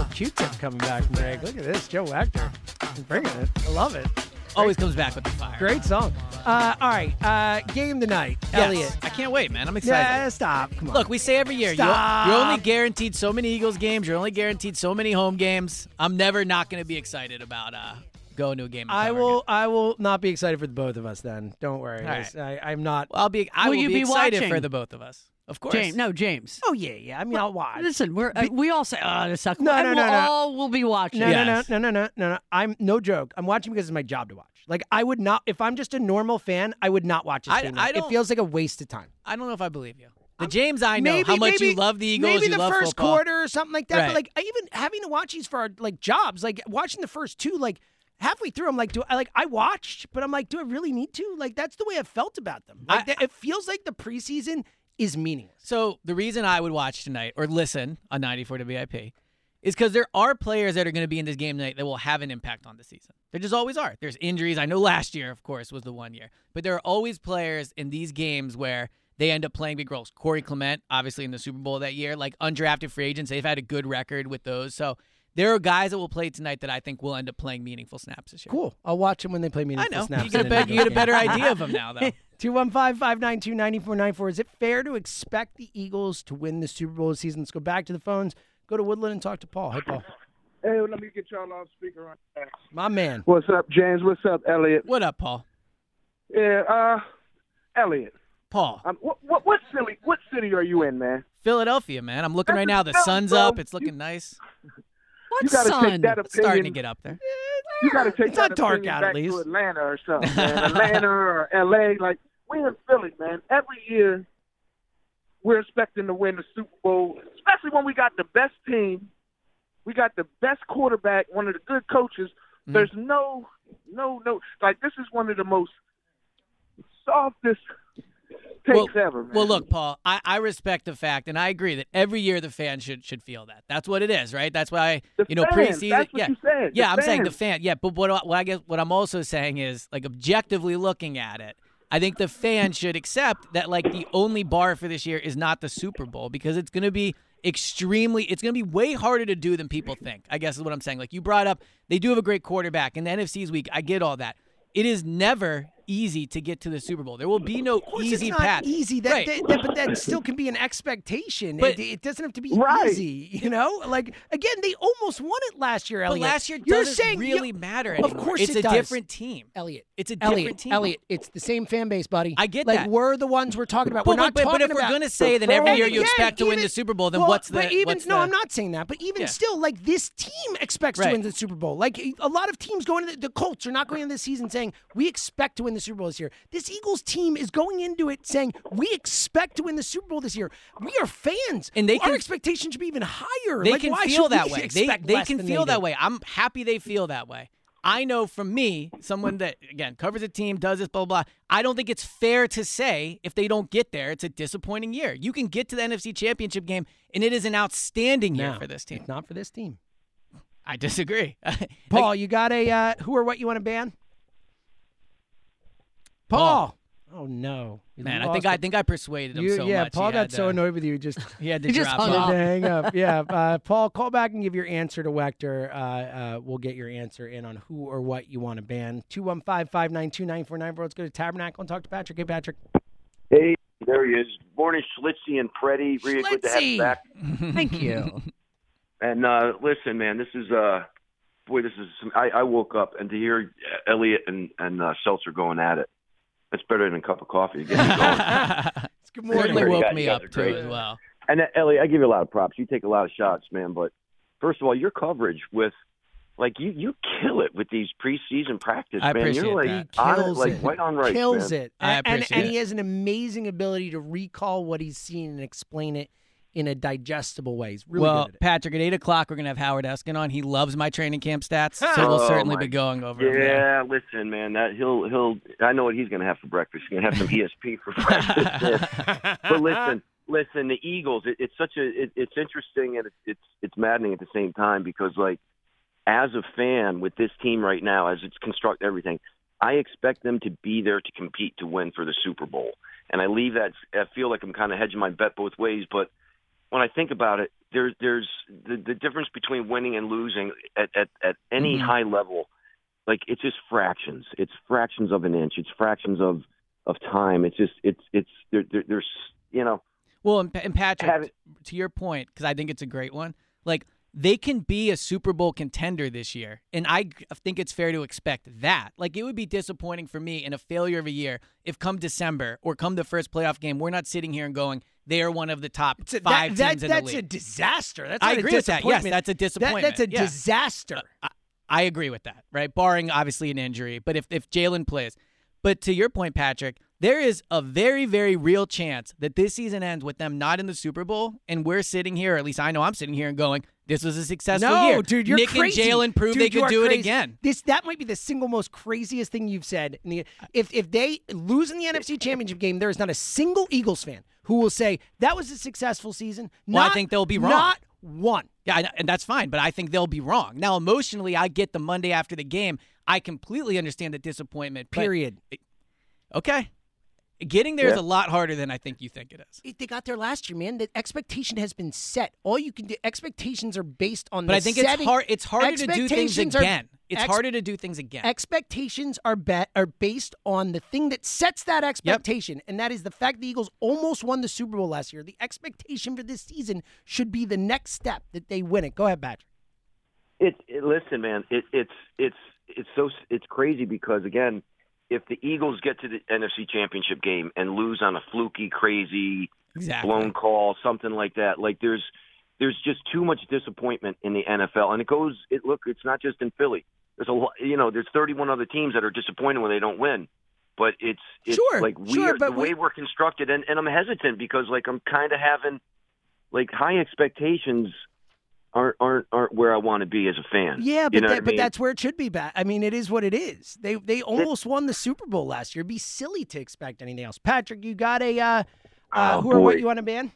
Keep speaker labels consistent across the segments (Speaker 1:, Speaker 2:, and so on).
Speaker 1: Oh, Q-tip coming back from Greg. Look at this, Joe Wachter. He's bringing it. I love it.
Speaker 2: Always comes back with the fire.
Speaker 1: Great song. Uh, all right, uh, game tonight.
Speaker 2: Yes.
Speaker 1: Elliot.
Speaker 2: I can't wait, man. I'm excited.
Speaker 1: Yeah, stop. Come on.
Speaker 2: Look, we say every year, you're,
Speaker 1: Stop.
Speaker 2: you're only guaranteed so many Eagles games. You're only guaranteed so many home games. I'm never not going to be excited about uh, going to a game. and
Speaker 1: I
Speaker 2: covering
Speaker 1: will.
Speaker 2: it.
Speaker 1: I will not be excited for the both of us. Then don't worry.
Speaker 2: All right.
Speaker 1: I, I'm not.
Speaker 2: Well, I'll be. I
Speaker 3: Will
Speaker 2: will,
Speaker 3: you
Speaker 2: be,
Speaker 3: be
Speaker 2: excited
Speaker 3: watching?
Speaker 2: for the both of us. Of course.
Speaker 3: James, no, James.
Speaker 1: Oh yeah, yeah. I mean, I'll watch.
Speaker 3: Listen, we're uh, we all say, "Oh, this sucks."
Speaker 1: No,
Speaker 3: and
Speaker 1: no,
Speaker 3: we'll
Speaker 1: no, no.
Speaker 3: all will be watching.
Speaker 1: No,
Speaker 2: Yes.
Speaker 1: no, no, no, no, no, no, no. I'm no joke. I'm watching because it's my job to watch. Like I would not, if I'm just a normal fan, I would not watch this
Speaker 2: I-
Speaker 1: game.
Speaker 2: I
Speaker 1: it
Speaker 2: don't-
Speaker 1: feels like a waste of time.
Speaker 2: I don't know if I believe you. The James I know how much you love the Eagles.
Speaker 1: Maybe
Speaker 2: you
Speaker 1: the
Speaker 2: love
Speaker 1: first
Speaker 2: football.
Speaker 1: quarter or something like that. But
Speaker 2: Right.
Speaker 1: like I even having to watch these for our like jobs, like watching the first two, like halfway through, I'm like, do I like I watched, but I'm like, do I really need to? Like that's the way I felt about them. Like
Speaker 2: I-
Speaker 1: it feels like the preseason is meaningless.
Speaker 2: So the reason I would watch tonight or listen on 94 WIP is because there are players that are going to be in this game tonight that will have an impact on the season. There just always are. There's injuries. I know last year, of course, was the one year, but there are always players in these games where they end up playing big roles. Corey Clement, obviously in the Super Bowl that year, like undrafted free agents, they've had a good record with those. So there are guys that will play tonight that I think will end up playing meaningful snaps this year.
Speaker 1: Cool. I'll watch them when they play
Speaker 2: I
Speaker 1: meaningful
Speaker 2: know.
Speaker 1: snaps.
Speaker 2: You get, a be- you get a better idea of them now, though.
Speaker 1: 215 592 9494. Is it fair to expect the Eagles to win the Super Bowl this season? Let's go back to the phones. Go to Woodland and talk to Paul. Hey, Paul.
Speaker 4: Hey, let me get y'all off speaker on that.
Speaker 1: My man.
Speaker 4: What's up, James? What's up, Elliot?
Speaker 2: What up, Paul?
Speaker 4: Yeah, uh, Elliot.
Speaker 2: Paul.
Speaker 4: Um, what, what what city? What city are you in, man?
Speaker 2: Philadelphia, man. I'm looking right now. The sun's
Speaker 4: bro.
Speaker 2: up. It's looking nice.
Speaker 3: What
Speaker 4: you gotta
Speaker 3: son?
Speaker 4: take that
Speaker 2: It's starting to get up there.
Speaker 4: You got to take
Speaker 1: It's not dark out,
Speaker 4: back
Speaker 1: at least.
Speaker 4: to Atlanta or something, man. Atlanta or L.A. Like we in Philly, man. Every year we're expecting to win the Super Bowl, especially when we got the best team, we got the best quarterback, one of the good coaches.
Speaker 2: Mm-hmm.
Speaker 4: There's no, no, no. Like this is one of the most softest takes ever, man.
Speaker 2: Well, look, Paul, I, I respect the fact, and I agree that every year the fans should should feel that. That's what it is, right? That's why
Speaker 4: The
Speaker 2: you know
Speaker 4: fans,
Speaker 2: preseason. yeah,
Speaker 4: you said, the
Speaker 2: yeah, I'm saying the fan. Yeah, but what, I- what I guess what I'm also saying is like objectively looking at it. I think the fans should accept that like the only bar for this year is not the Super Bowl because it's going to be extremely it's going to be way harder to do than people think. I guess is what I'm saying. Like you brought up they do have a great quarterback and the NFC's weak. I get all that. It is never easy to get to the Super Bowl. There will be no
Speaker 1: Of
Speaker 2: easy
Speaker 1: it's not
Speaker 2: path.
Speaker 1: easy. That,
Speaker 2: Right.
Speaker 1: that- that- but that still can be an expectation.
Speaker 2: But-
Speaker 1: it, it doesn't have to be
Speaker 4: Right.
Speaker 1: easy. You know, like again, they almost won it last year.
Speaker 2: But
Speaker 1: Elliot.
Speaker 2: last year
Speaker 1: You're
Speaker 2: doesn't
Speaker 1: saying
Speaker 2: really
Speaker 1: yeah,
Speaker 2: matter
Speaker 1: Of
Speaker 2: anymore.
Speaker 1: course
Speaker 2: it's
Speaker 1: it
Speaker 2: a
Speaker 1: does.
Speaker 2: different team.
Speaker 1: Elliot.
Speaker 2: It's a different
Speaker 1: Elliot,
Speaker 2: team.
Speaker 1: Elliot, it's the same fan base, buddy.
Speaker 2: I get
Speaker 1: like,
Speaker 2: that.
Speaker 1: we're the ones we're talking about.
Speaker 2: But,
Speaker 1: we're not
Speaker 2: but, but
Speaker 1: talking
Speaker 2: if we're going to say that every year you
Speaker 1: again,
Speaker 2: expect to win the Super Bowl, then
Speaker 1: well,
Speaker 2: what's the
Speaker 1: But even
Speaker 2: what's
Speaker 1: no,
Speaker 2: the,
Speaker 1: I'm not saying that. But even
Speaker 2: Yeah.
Speaker 1: still, like this team expects to win the Super Bowl. Like a lot of teams going to the, the Colts are not going into this season saying we expect to win the the Super Bowl this year. This Eagles team is going into it saying we expect to win the Super Bowl this year. We are fans,
Speaker 2: And they
Speaker 1: our
Speaker 2: can-
Speaker 1: expectations should be even higher.
Speaker 2: They
Speaker 1: Like,
Speaker 2: can feel that way. They they can feel
Speaker 1: they
Speaker 2: that way. I'm happy they feel that way. I know from me, someone that again covers a team, does this, blah blah. blah I don't think it's fair to say if they don't get there, it's a disappointing year. You can get to the NFC Championship game, and it is an outstanding year
Speaker 1: No,
Speaker 2: for this team.
Speaker 1: It's not for this team.
Speaker 2: I disagree. Like,
Speaker 1: Paul, you got a uh, who or what you want to ban? Paul. Oh no, You
Speaker 2: man, I
Speaker 1: lost
Speaker 2: think I
Speaker 1: it.
Speaker 2: think I persuaded him
Speaker 1: You-
Speaker 2: so
Speaker 1: yeah,
Speaker 2: much.
Speaker 1: Paul
Speaker 2: he
Speaker 1: got
Speaker 2: had
Speaker 1: so
Speaker 2: to-
Speaker 1: annoyed with you, just
Speaker 2: He had to
Speaker 3: He just
Speaker 2: drop
Speaker 3: hung
Speaker 2: it.
Speaker 3: up.
Speaker 1: to hang up. Yeah, uh, Paul, call back and give your answer to Wechter. Uh, uh, we'll get your answer in on who or what you want to ban. 215-592-9494. Let's go to Tabernacle and talk to Patrick. Hey, Patrick.
Speaker 5: Hey, there he is. Morning, Schlitzy and Preddy. Really good to have you
Speaker 1: Schlitzy.
Speaker 5: back.
Speaker 3: Thank you.
Speaker 5: And uh, listen, man, this is uh, boy, this is. Some, I, I woke up and to hear Elliot and and uh, Seltzer going at it. That's better than a cup of coffee. To get me going.
Speaker 1: It's good morning.
Speaker 2: Certainly woke
Speaker 5: guys
Speaker 2: me
Speaker 5: are
Speaker 2: up too as well.
Speaker 5: and uh, Elliot, I give you a lot of props. You take a lot of shots, man. But first of all, your coverage with. Like you, you kill it with these preseason practice,
Speaker 2: I
Speaker 5: man.
Speaker 2: appreciate
Speaker 5: You're like
Speaker 2: that.
Speaker 1: He
Speaker 5: on it, like
Speaker 1: it.
Speaker 5: right on right,
Speaker 1: Kills
Speaker 5: man.
Speaker 1: it.
Speaker 2: I
Speaker 1: And- and,
Speaker 2: appreciate
Speaker 1: and
Speaker 2: it.
Speaker 1: he has an amazing ability to recall what he's seen and explain it in a digestible way. He's really
Speaker 2: well,
Speaker 1: good at it.
Speaker 2: Patrick, at eight o'clock we're gonna have Howard Eskin on. He loves my training camp stats, so oh we'll
Speaker 5: Oh,
Speaker 2: certainly be going over. them there.
Speaker 5: Yeah, listen, man. That he'll he'll. I know what he's going to have for breakfast. He's going to have some ESP for breakfast. but listen, listen. The Eagles. It, it's such a. It, it's interesting and it's, it's it's maddening at the same time because like, as a fan with this team right now, as it's construct everything, I expect them to be there to compete to win for the Super Bowl. And I leave that. I feel like I'm kind of hedging my bet both ways, but when I think about it, there's there's the, the difference between winning and losing at at, at any
Speaker 2: Mhm.
Speaker 5: high level. Like it's just fractions. It's fractions of an inch. It's fractions of of time. It's just it's it's there, there, there's you know
Speaker 2: Well, and, and Patrick, to your point, because I think it's a great one. Like they can be a Super Bowl contender this year, and I think it's fair to expect that. Like it would be disappointing for me in a failure of a year if come December or come the first playoff game, we're not sitting here and going, they are one of the top
Speaker 1: a-
Speaker 2: five
Speaker 1: that,
Speaker 2: teams
Speaker 1: that,
Speaker 2: in the league.
Speaker 1: that's a disaster. That's
Speaker 2: I agree with that. Yes, that's a
Speaker 1: That-
Speaker 2: disappointment.
Speaker 1: that's a
Speaker 2: Yeah.
Speaker 1: disaster.
Speaker 2: I, I agree with that, right? Barring obviously an injury, but if if Jalen plays, but to your point, Patrick, there is a very very real chance that this season ends with them not in the Super Bowl, and we're sitting here, or at least I know I'm sitting here and going, this was a successful
Speaker 1: no,
Speaker 2: year.
Speaker 1: dude, you're
Speaker 2: Nick
Speaker 1: crazy.
Speaker 2: and Jalen proved
Speaker 1: Dude,
Speaker 2: they could do it again.
Speaker 1: This that might be the single most craziest thing you've said. In the, if if they lose in the NFC Championship game, there is not a single Eagles fan who will say that was a successful season.
Speaker 2: Well, I think they'll be wrong.
Speaker 1: Not one.
Speaker 2: Yeah, and that's fine, but I think they'll be wrong. Now, emotionally, I get the Monday after the game. I completely understand the disappointment. but-
Speaker 1: Period.
Speaker 2: okay. Getting there is
Speaker 5: Yeah.
Speaker 2: a lot harder than I think you think it is.
Speaker 1: It- They got there last year, man. The expectation has been set. All you can do expectations are based on.
Speaker 2: But
Speaker 1: the
Speaker 2: I think
Speaker 1: setting.
Speaker 2: it's hard. It's harder to do things
Speaker 1: Expectations are-
Speaker 2: again. it's
Speaker 1: ex-
Speaker 2: harder to do things again.
Speaker 1: Expectations are bet are based on the thing that sets that expectation, and that is the fact the Eagles almost won the Super Bowl last year. The expectation for this season should be the next step that they win it. Go ahead, Patrick.
Speaker 5: it, it listen man it, it's it's it's so it's crazy because again if the eagles get to the nfc championship game and lose on a fluky crazy
Speaker 2: exactly.
Speaker 5: blown call something like that like there's there's just too much disappointment in the nfl and it goes it look it's not just in philly. There's a lot you know there's 31 other teams that are disappointed when they don't win. But it's it's
Speaker 1: Sure,
Speaker 5: like we
Speaker 1: sure,
Speaker 5: the way
Speaker 1: we-
Speaker 5: we're constructed and, and i'm hesitant because like i'm kind of having like high expectations aren't aren't aren't where I want to be as a fan.
Speaker 1: Yeah,
Speaker 5: You
Speaker 1: but
Speaker 5: know
Speaker 1: that,
Speaker 5: I
Speaker 1: but that's where it should be. Back. I mean, it is what it is. They they almost won the Super Bowl last year. It'd be silly to expect anything else. Patrick, you got a uh, uh,
Speaker 5: Oh,
Speaker 1: who or what you want to ban?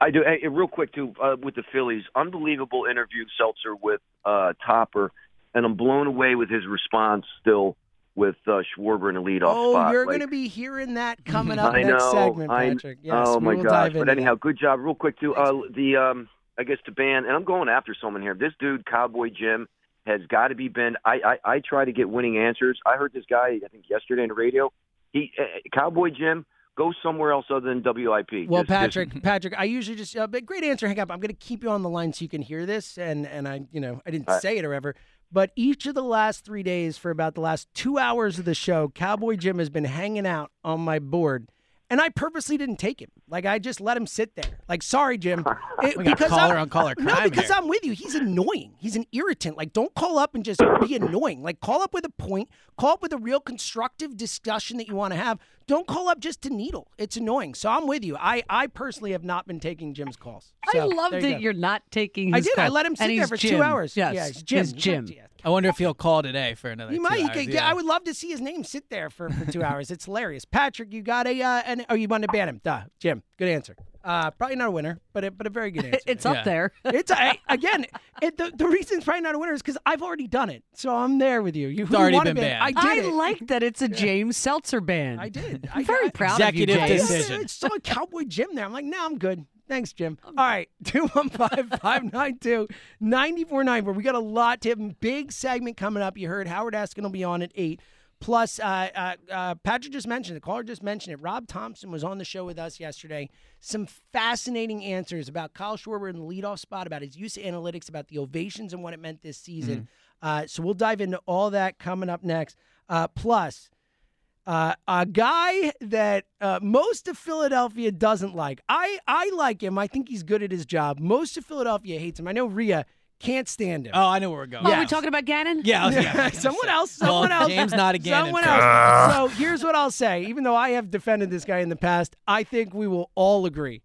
Speaker 5: I do. Hey, real quick too, uh, with the Phillies, unbelievable interview Seltzer with uh, Topper, and I'm blown away with his response still with uh, Schwarber in the leadoff
Speaker 1: Oh,
Speaker 5: spot.
Speaker 1: you're
Speaker 5: Like,
Speaker 1: going to be hearing that coming up
Speaker 5: I
Speaker 1: next
Speaker 5: know.
Speaker 1: segment, Patrick. Yes,
Speaker 5: oh my gosh! But anyhow,
Speaker 1: that.
Speaker 5: good job. Real quick too, uh, the um, I guess the band, and I'm going after someone here. This dude, Cowboy Jim, has got to be banned. I, I I try to get winning answers. I heard this guy, I think yesterday on the radio. He uh, Cowboy Jim, go somewhere else other than WIP.
Speaker 1: Well,
Speaker 5: Just- just-
Speaker 1: Patrick, Patrick, I usually just uh, but great answer. Hang up. I'm going to keep you on the line so you can hear this, and and I, you know, I didn't
Speaker 5: All right.
Speaker 1: say it or ever, but each of the last three days for about the last two hours of the show, Cowboy Jim has been hanging out on my board, and I purposely didn't take him. Like I just let him sit there. Like sorry, Jim, It-
Speaker 2: We
Speaker 1: because
Speaker 2: caller
Speaker 1: I'm-
Speaker 2: on caller
Speaker 1: No, because
Speaker 2: here.
Speaker 1: I'm with you. He's annoying. He's an irritant. Like don't call up and just be annoying. Like call up with a point. Call up with a real constructive discussion that you want to have. Don't call up just to needle. It's annoying. So I'm with you. I I personally have not been taking Jim's calls.
Speaker 3: I
Speaker 1: So,
Speaker 3: love
Speaker 1: there
Speaker 3: that
Speaker 1: you go.
Speaker 3: you're not taking
Speaker 1: I
Speaker 3: his
Speaker 1: did. I let him sit there for
Speaker 3: Jim.
Speaker 1: two hours.
Speaker 3: Yes,
Speaker 1: Yeah, he's Jim.
Speaker 3: He's
Speaker 1: He's
Speaker 3: Jim.
Speaker 1: yeah.
Speaker 2: I wonder if he'll call today for another.
Speaker 1: He
Speaker 2: two
Speaker 1: might. He
Speaker 2: hours,
Speaker 1: could,
Speaker 2: yeah.
Speaker 1: I would love to see his name sit there for, for two hours. It's hilarious. Patrick, you got a uh, an, oh, you want to ban him? Duh, Jim. Good answer. Uh, probably not a winner, but a, but a very good answer.
Speaker 3: It's
Speaker 2: Yeah.
Speaker 3: up there.
Speaker 1: it's I, again. It, the the reason it's probably not a winner is because I've already done it. So I'm there with you. You
Speaker 2: It's already
Speaker 1: wanna
Speaker 2: been
Speaker 1: ban-
Speaker 2: banned.
Speaker 1: I
Speaker 3: I
Speaker 1: did it.
Speaker 3: like that it's a James Seltzer ban.
Speaker 1: I did.
Speaker 3: I'm
Speaker 1: I
Speaker 3: very
Speaker 1: I-
Speaker 3: proud
Speaker 2: Executive
Speaker 3: of you, James.
Speaker 2: decision.
Speaker 1: It's so Cowboy Jim there. I'm like, no, I'm good. Thanks, Jim. All right, 215 592 9494. We got a lot to have. Big segment coming up. You heard Howard Eskin will be on at 8. Plus, uh, uh, uh, Patrick just mentioned it. The caller just mentioned it. Rob Thompson was on the show with us yesterday. Some fascinating answers about Kyle Schwarber in the leadoff spot, about his use of analytics, about the ovations and what it meant this season. Uh, so we'll dive into all that coming up next. Uh, plus, uh, a guy that uh, most of Philadelphia doesn't like. I, I like him. I think he's good at his job. Most of Philadelphia hates him. I know Rhea can't stand him.
Speaker 2: Oh, I know where we're going.
Speaker 3: Oh,
Speaker 1: Yeah.
Speaker 3: we're talking about Gannon?
Speaker 2: Yeah, was- yeah, I was
Speaker 1: someone
Speaker 2: say.
Speaker 1: else.
Speaker 2: Well,
Speaker 1: Someone else.
Speaker 2: James not again.
Speaker 1: Someone else. So here's what I'll say. Even though I have defended this guy in the past, I think we will all agree.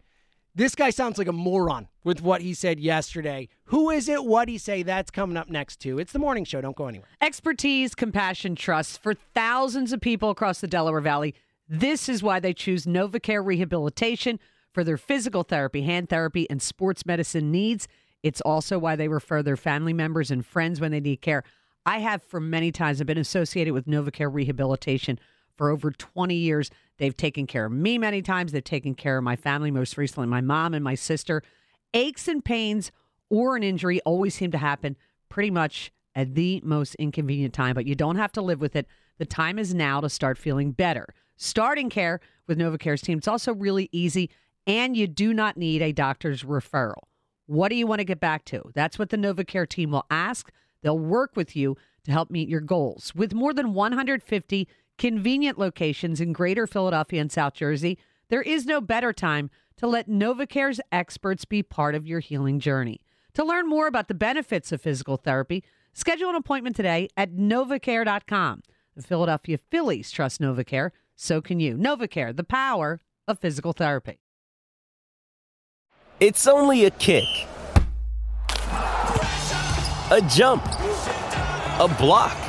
Speaker 1: This guy sounds like a moron with what he said yesterday. Who is it? What he say? That's coming up next too. It's the morning show. Don't go anywhere.
Speaker 3: Expertise, compassion, trust for thousands of people across the Delaware Valley. This is why they choose NovaCare Rehabilitation for their physical therapy, hand therapy, and sports medicine needs. It's also why they refer their family members and friends when they need care. I have for many times. I've been associated with NovaCare Rehabilitation for over 20 years. They've taken care of me many times. They've taken care of my family, most recently my mom and my sister. Aches and pains or an injury always seem to happen pretty much at the most inconvenient time, but you don't have to live with it. The time is now to start feeling better. Starting care with NovaCare's team, it's also really easy, and you do not need a doctor's referral. What do you want to get back to? That's what the NovaCare team will ask. They'll work with you to help meet your goals. With more than 150 convenient locations in greater Philadelphia and South Jersey, there is no better time to let NovaCare's experts be part of your healing journey. To learn more about the benefits of physical therapy, schedule an appointment today at novacare.com. The Philadelphia Phillies trust NovaCare, so can you. NovaCare, the power of physical therapy.
Speaker 6: It's only a kick, a jump, a block.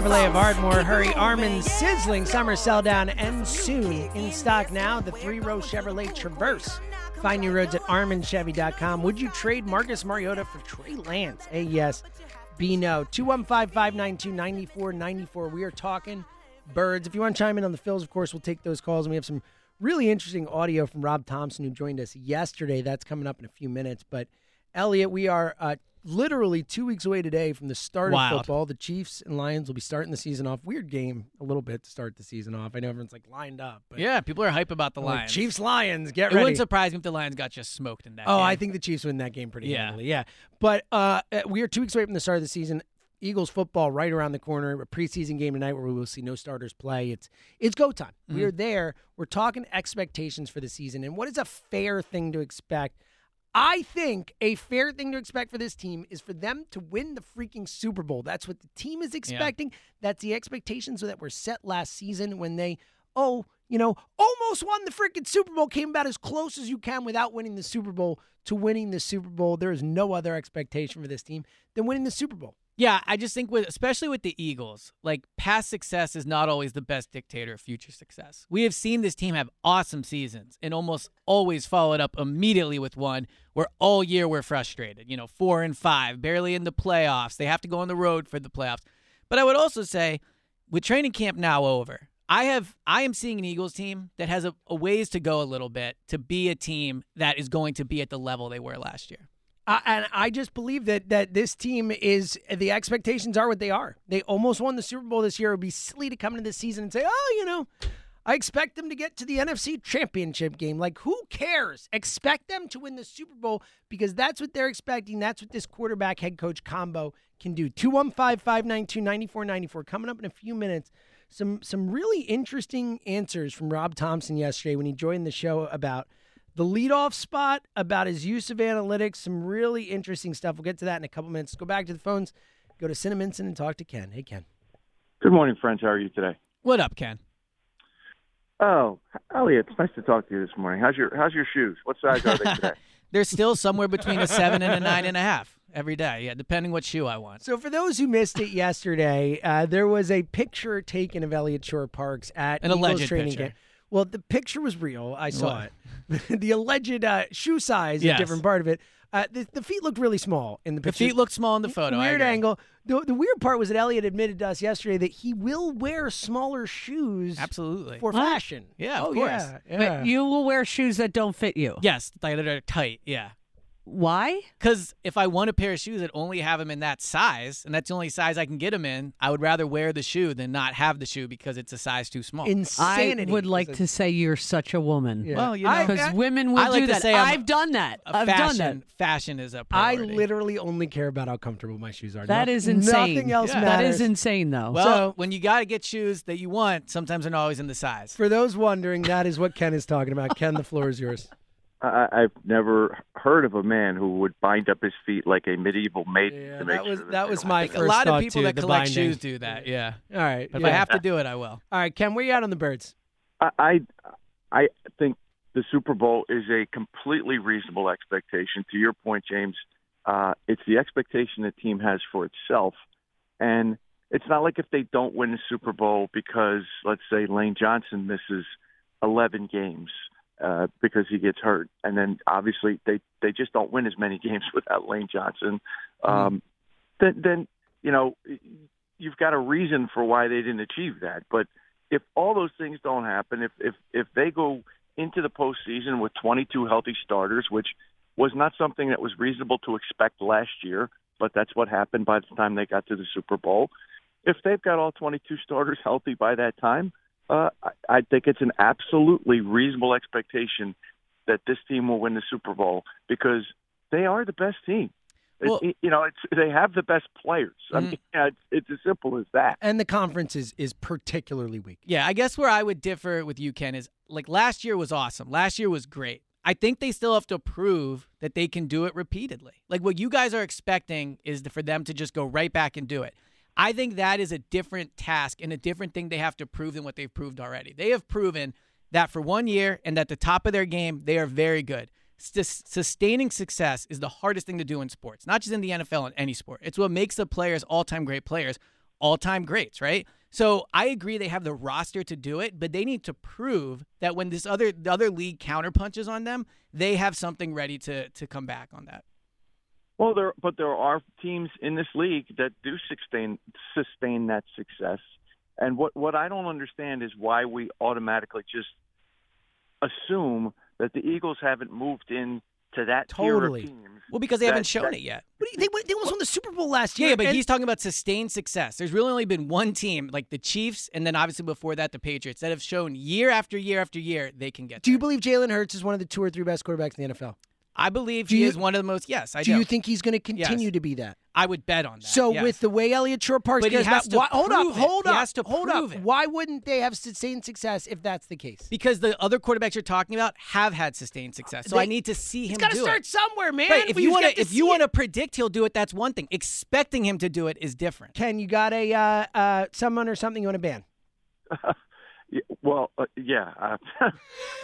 Speaker 1: Chevrolet of Ardmore. Hurry, Armin sizzling summer sell down and soon in stock now. The three row Chevrolet Traverse. Find new roads at arminchevy.com. Would you trade Marcus Mariota for Trey Lance? A yes, B no. 215 592 9494. We are talking birds. If you want to chime in on the fills, of course, we'll take those calls. And we have some really interesting audio from Rob Thompson, who joined us yesterday. That's coming up in a few minutes. But Elliot, we are uh, literally two weeks away today from the start
Speaker 2: Wild.
Speaker 1: of football. The Chiefs and Lions will be starting the season off. Weird game, a little bit to start the season off. I know everyone's like lined up, but
Speaker 2: Yeah, people are hype about the
Speaker 1: I'm like,
Speaker 2: Lions.
Speaker 1: Chiefs Lions, get
Speaker 2: It
Speaker 1: ready.
Speaker 2: wouldn't surprise me if the Lions got just smoked in that.
Speaker 1: Oh,
Speaker 2: game.
Speaker 1: I think the Chiefs win that game pretty
Speaker 2: Yeah.
Speaker 1: handily. Yeah, but uh, uh, we are two weeks away from the start of the season. Eagles football right around the corner. A preseason game tonight where we will see no starters play. It's it's go time.
Speaker 2: Mm-hmm.
Speaker 1: We are there. We're talking expectations for the season and what is a fair thing to expect. I think a fair thing to expect for this team is for them to win the freaking Super Bowl. That's what the team is expecting. That's the expectations that were set last season when they, oh, you know, almost won the freaking Super Bowl, came about as close as you can without winning the Super Bowl to winning the Super Bowl. There is no other expectation for this team than winning the Super Bowl.
Speaker 2: Yeah, I just think with especially with the Eagles, like past success is not always the best dictator of future success. We have seen this team have awesome seasons and almost always followed up immediately with one where all year we're frustrated. You know, four and five, barely in the playoffs. They have to go on the road for the playoffs. But I would also say, with training camp now over, I have I am seeing an Eagles team that has a, a ways to go a little bit to be a team that is going to be at the level they were last year.
Speaker 1: Uh, and I just believe that that this team is the expectations are what they are. They almost won the Super Bowl this year. It would be silly to come into this season and say, "Oh, you know, I expect them to get to the NFC Championship game." Like, who cares? Expect them to win the Super Bowl because that's what they're expecting. That's what this quarterback head coach combo can do. 215-592-9494 coming up in a few minutes. Some some really interesting answers from Rob Thompson yesterday when he joined the show about the leadoff spot, about his use of analytics, some really interesting stuff. We'll get to that in a couple minutes. Go back to the phones, go to Cinnaminson and talk to Ken. Hey, Ken.
Speaker 7: Good morning, friends. How are you today?
Speaker 2: What up, Ken?
Speaker 7: Oh, Elliot, it's nice to talk to you this morning. How's your How's your shoes? What size are they today?
Speaker 2: They're still somewhere between a seven and a nine and a half every day. Yeah, depending what shoe I want.
Speaker 1: So, for those who missed it yesterday, uh, there was a picture taken of Elliot Shorr-Parks at
Speaker 2: An
Speaker 1: Eagles
Speaker 2: alleged
Speaker 1: training
Speaker 2: picture.
Speaker 1: camp. Well, the picture was real. I saw
Speaker 2: What?
Speaker 1: it. the alleged uh, shoe size is a different part of it. Uh, the, the feet looked really small in the picture.
Speaker 2: The feet looked small in the photo.
Speaker 1: Weird angle. The, the weird part was that Elliot admitted to us yesterday that he will wear smaller shoes
Speaker 2: Absolutely.
Speaker 1: for
Speaker 3: What?
Speaker 1: fashion.
Speaker 2: Yeah, of
Speaker 1: oh,
Speaker 2: course.
Speaker 1: Yeah,
Speaker 3: But
Speaker 1: yeah.
Speaker 3: you will wear shoes that don't fit you.
Speaker 2: Yes, like that are tight. Yeah.
Speaker 3: Why?
Speaker 2: Because if I want a pair of shoes that only have them in that size, and that's the only size I can get them in, I would rather wear the shoe than not have the shoe because it's a size too small.
Speaker 1: Insanity.
Speaker 3: I would like to say you're such a woman.
Speaker 1: Yeah.
Speaker 2: Well, you
Speaker 1: I-
Speaker 2: know,
Speaker 3: Because women will
Speaker 2: I like
Speaker 3: do
Speaker 2: to
Speaker 3: that.
Speaker 2: say I'm
Speaker 3: I've done that.
Speaker 2: a
Speaker 3: I've
Speaker 2: fashion,
Speaker 3: done that.
Speaker 2: Fashion is a
Speaker 1: I
Speaker 2: priority.
Speaker 1: I literally only care about how comfortable my shoes are.
Speaker 3: That
Speaker 1: No-
Speaker 3: is insane.
Speaker 1: Nothing else
Speaker 2: Yeah.
Speaker 1: Matters.
Speaker 3: is insane, though.
Speaker 2: Well,
Speaker 1: So-
Speaker 2: when you got to get shoes that you want, sometimes they're not always in the size.
Speaker 1: For those wondering, that is what Ken is talking about. Ken, the floor is yours.
Speaker 7: I, I've never heard of a man who would bind up his feet like a medieval maiden
Speaker 1: Yeah,
Speaker 7: to make
Speaker 1: that was
Speaker 7: sure
Speaker 1: that
Speaker 7: they
Speaker 1: was my
Speaker 7: have
Speaker 2: a lot
Speaker 1: thought
Speaker 2: of people
Speaker 1: too,
Speaker 2: that
Speaker 1: the
Speaker 2: collect
Speaker 1: binding.
Speaker 2: shoes do that. Yeah.
Speaker 1: All right,
Speaker 2: But if I have to do it, I will.
Speaker 1: All right, Ken, where you at on the birds?
Speaker 7: I, I I think the Super Bowl is a completely reasonable expectation. To your point, James, uh, it's the expectation the team has for itself, and it's not like if they don't win the Super Bowl because, let's say, Lane Johnson misses 11 games uh, because he gets hurt, and then obviously they they just don't win as many games without Lane Johnson. Um, then, then you know you've got a reason for why they didn't achieve that, but if all those things don't happen, if if if they go into the postseason with 22 healthy starters, which was not something that was reasonable to expect last year, but that's what happened by the time they got to the Super Bowl. If they've got all 22 starters healthy by that time, uh, I, I think it's an absolutely reasonable expectation that this team will win the Super Bowl because they are the best team.
Speaker 2: Well-
Speaker 7: it- you know, it's, they have the best players. I
Speaker 2: Mhm.
Speaker 7: mean, yeah, it's, it's as simple as that.
Speaker 1: And the conference is, is particularly weak.
Speaker 2: Yeah, I guess where I would differ with you, Ken, is like last year was awesome. Last year was great. I think they still have to prove that they can do it repeatedly. Like what you guys are expecting is for them to just go right back and do it. I think that is a different task and a different thing they have to prove than what they've proved already. They have proven that for one year and at the top of their game, they are very good. Sus- sustaining success is the hardest thing to do in sports, not just in the NFL, in any sport. It's what makes the players all time great players, all time greats, right? So I agree they have the roster to do it, but they need to prove that when this other the other league counterpunches on them, they have something ready to to come back on that.
Speaker 7: Well, there, but there are teams in this league that do sustain sustain that success, and what what I don't understand is why we automatically just assume that the Eagles haven't moved in to that
Speaker 1: Totally.
Speaker 7: tier of teams.
Speaker 2: Well, because they
Speaker 7: that-
Speaker 2: haven't shown
Speaker 7: that-
Speaker 2: it yet.
Speaker 1: What do you, they, they almost won the Super Bowl last year.
Speaker 2: Yeah, but
Speaker 1: and-
Speaker 2: he's talking about sustained success. There's really only been one team, like the Chiefs, and then obviously before that the Patriots, that have shown year after year after year they can get.
Speaker 1: Do you believe Jalen Hurts is one of the two or three best quarterbacks in the NFL?
Speaker 2: I believe
Speaker 1: Do
Speaker 2: he
Speaker 1: you-
Speaker 2: is one of the most. Yes, I
Speaker 1: do
Speaker 2: do.
Speaker 1: you think he's going to continue
Speaker 2: Yes.
Speaker 1: to be that?
Speaker 2: I would bet on that.
Speaker 1: So
Speaker 2: yes.
Speaker 1: with the way Elliott Shorr-Parks
Speaker 2: But he has
Speaker 1: about,
Speaker 2: to
Speaker 1: why, hold up,
Speaker 2: prove it.
Speaker 1: hold
Speaker 2: He
Speaker 1: up,
Speaker 2: has to
Speaker 1: hold
Speaker 2: prove
Speaker 1: up.
Speaker 2: it.
Speaker 1: Why wouldn't they have sustained success if that's the case?
Speaker 2: because the other quarterbacks you're talking about have had sustained success, so
Speaker 1: They-
Speaker 2: I need to see him
Speaker 1: He's got to start
Speaker 2: it.
Speaker 1: somewhere, man.
Speaker 2: Right, if
Speaker 1: We
Speaker 2: you want to, if you want to predict he'll do it, that's one thing. Expecting him to do it is different.
Speaker 1: Ken, you got a uh, uh, someone or something you want to ban?
Speaker 7: Yeah, well, uh, yeah, uh,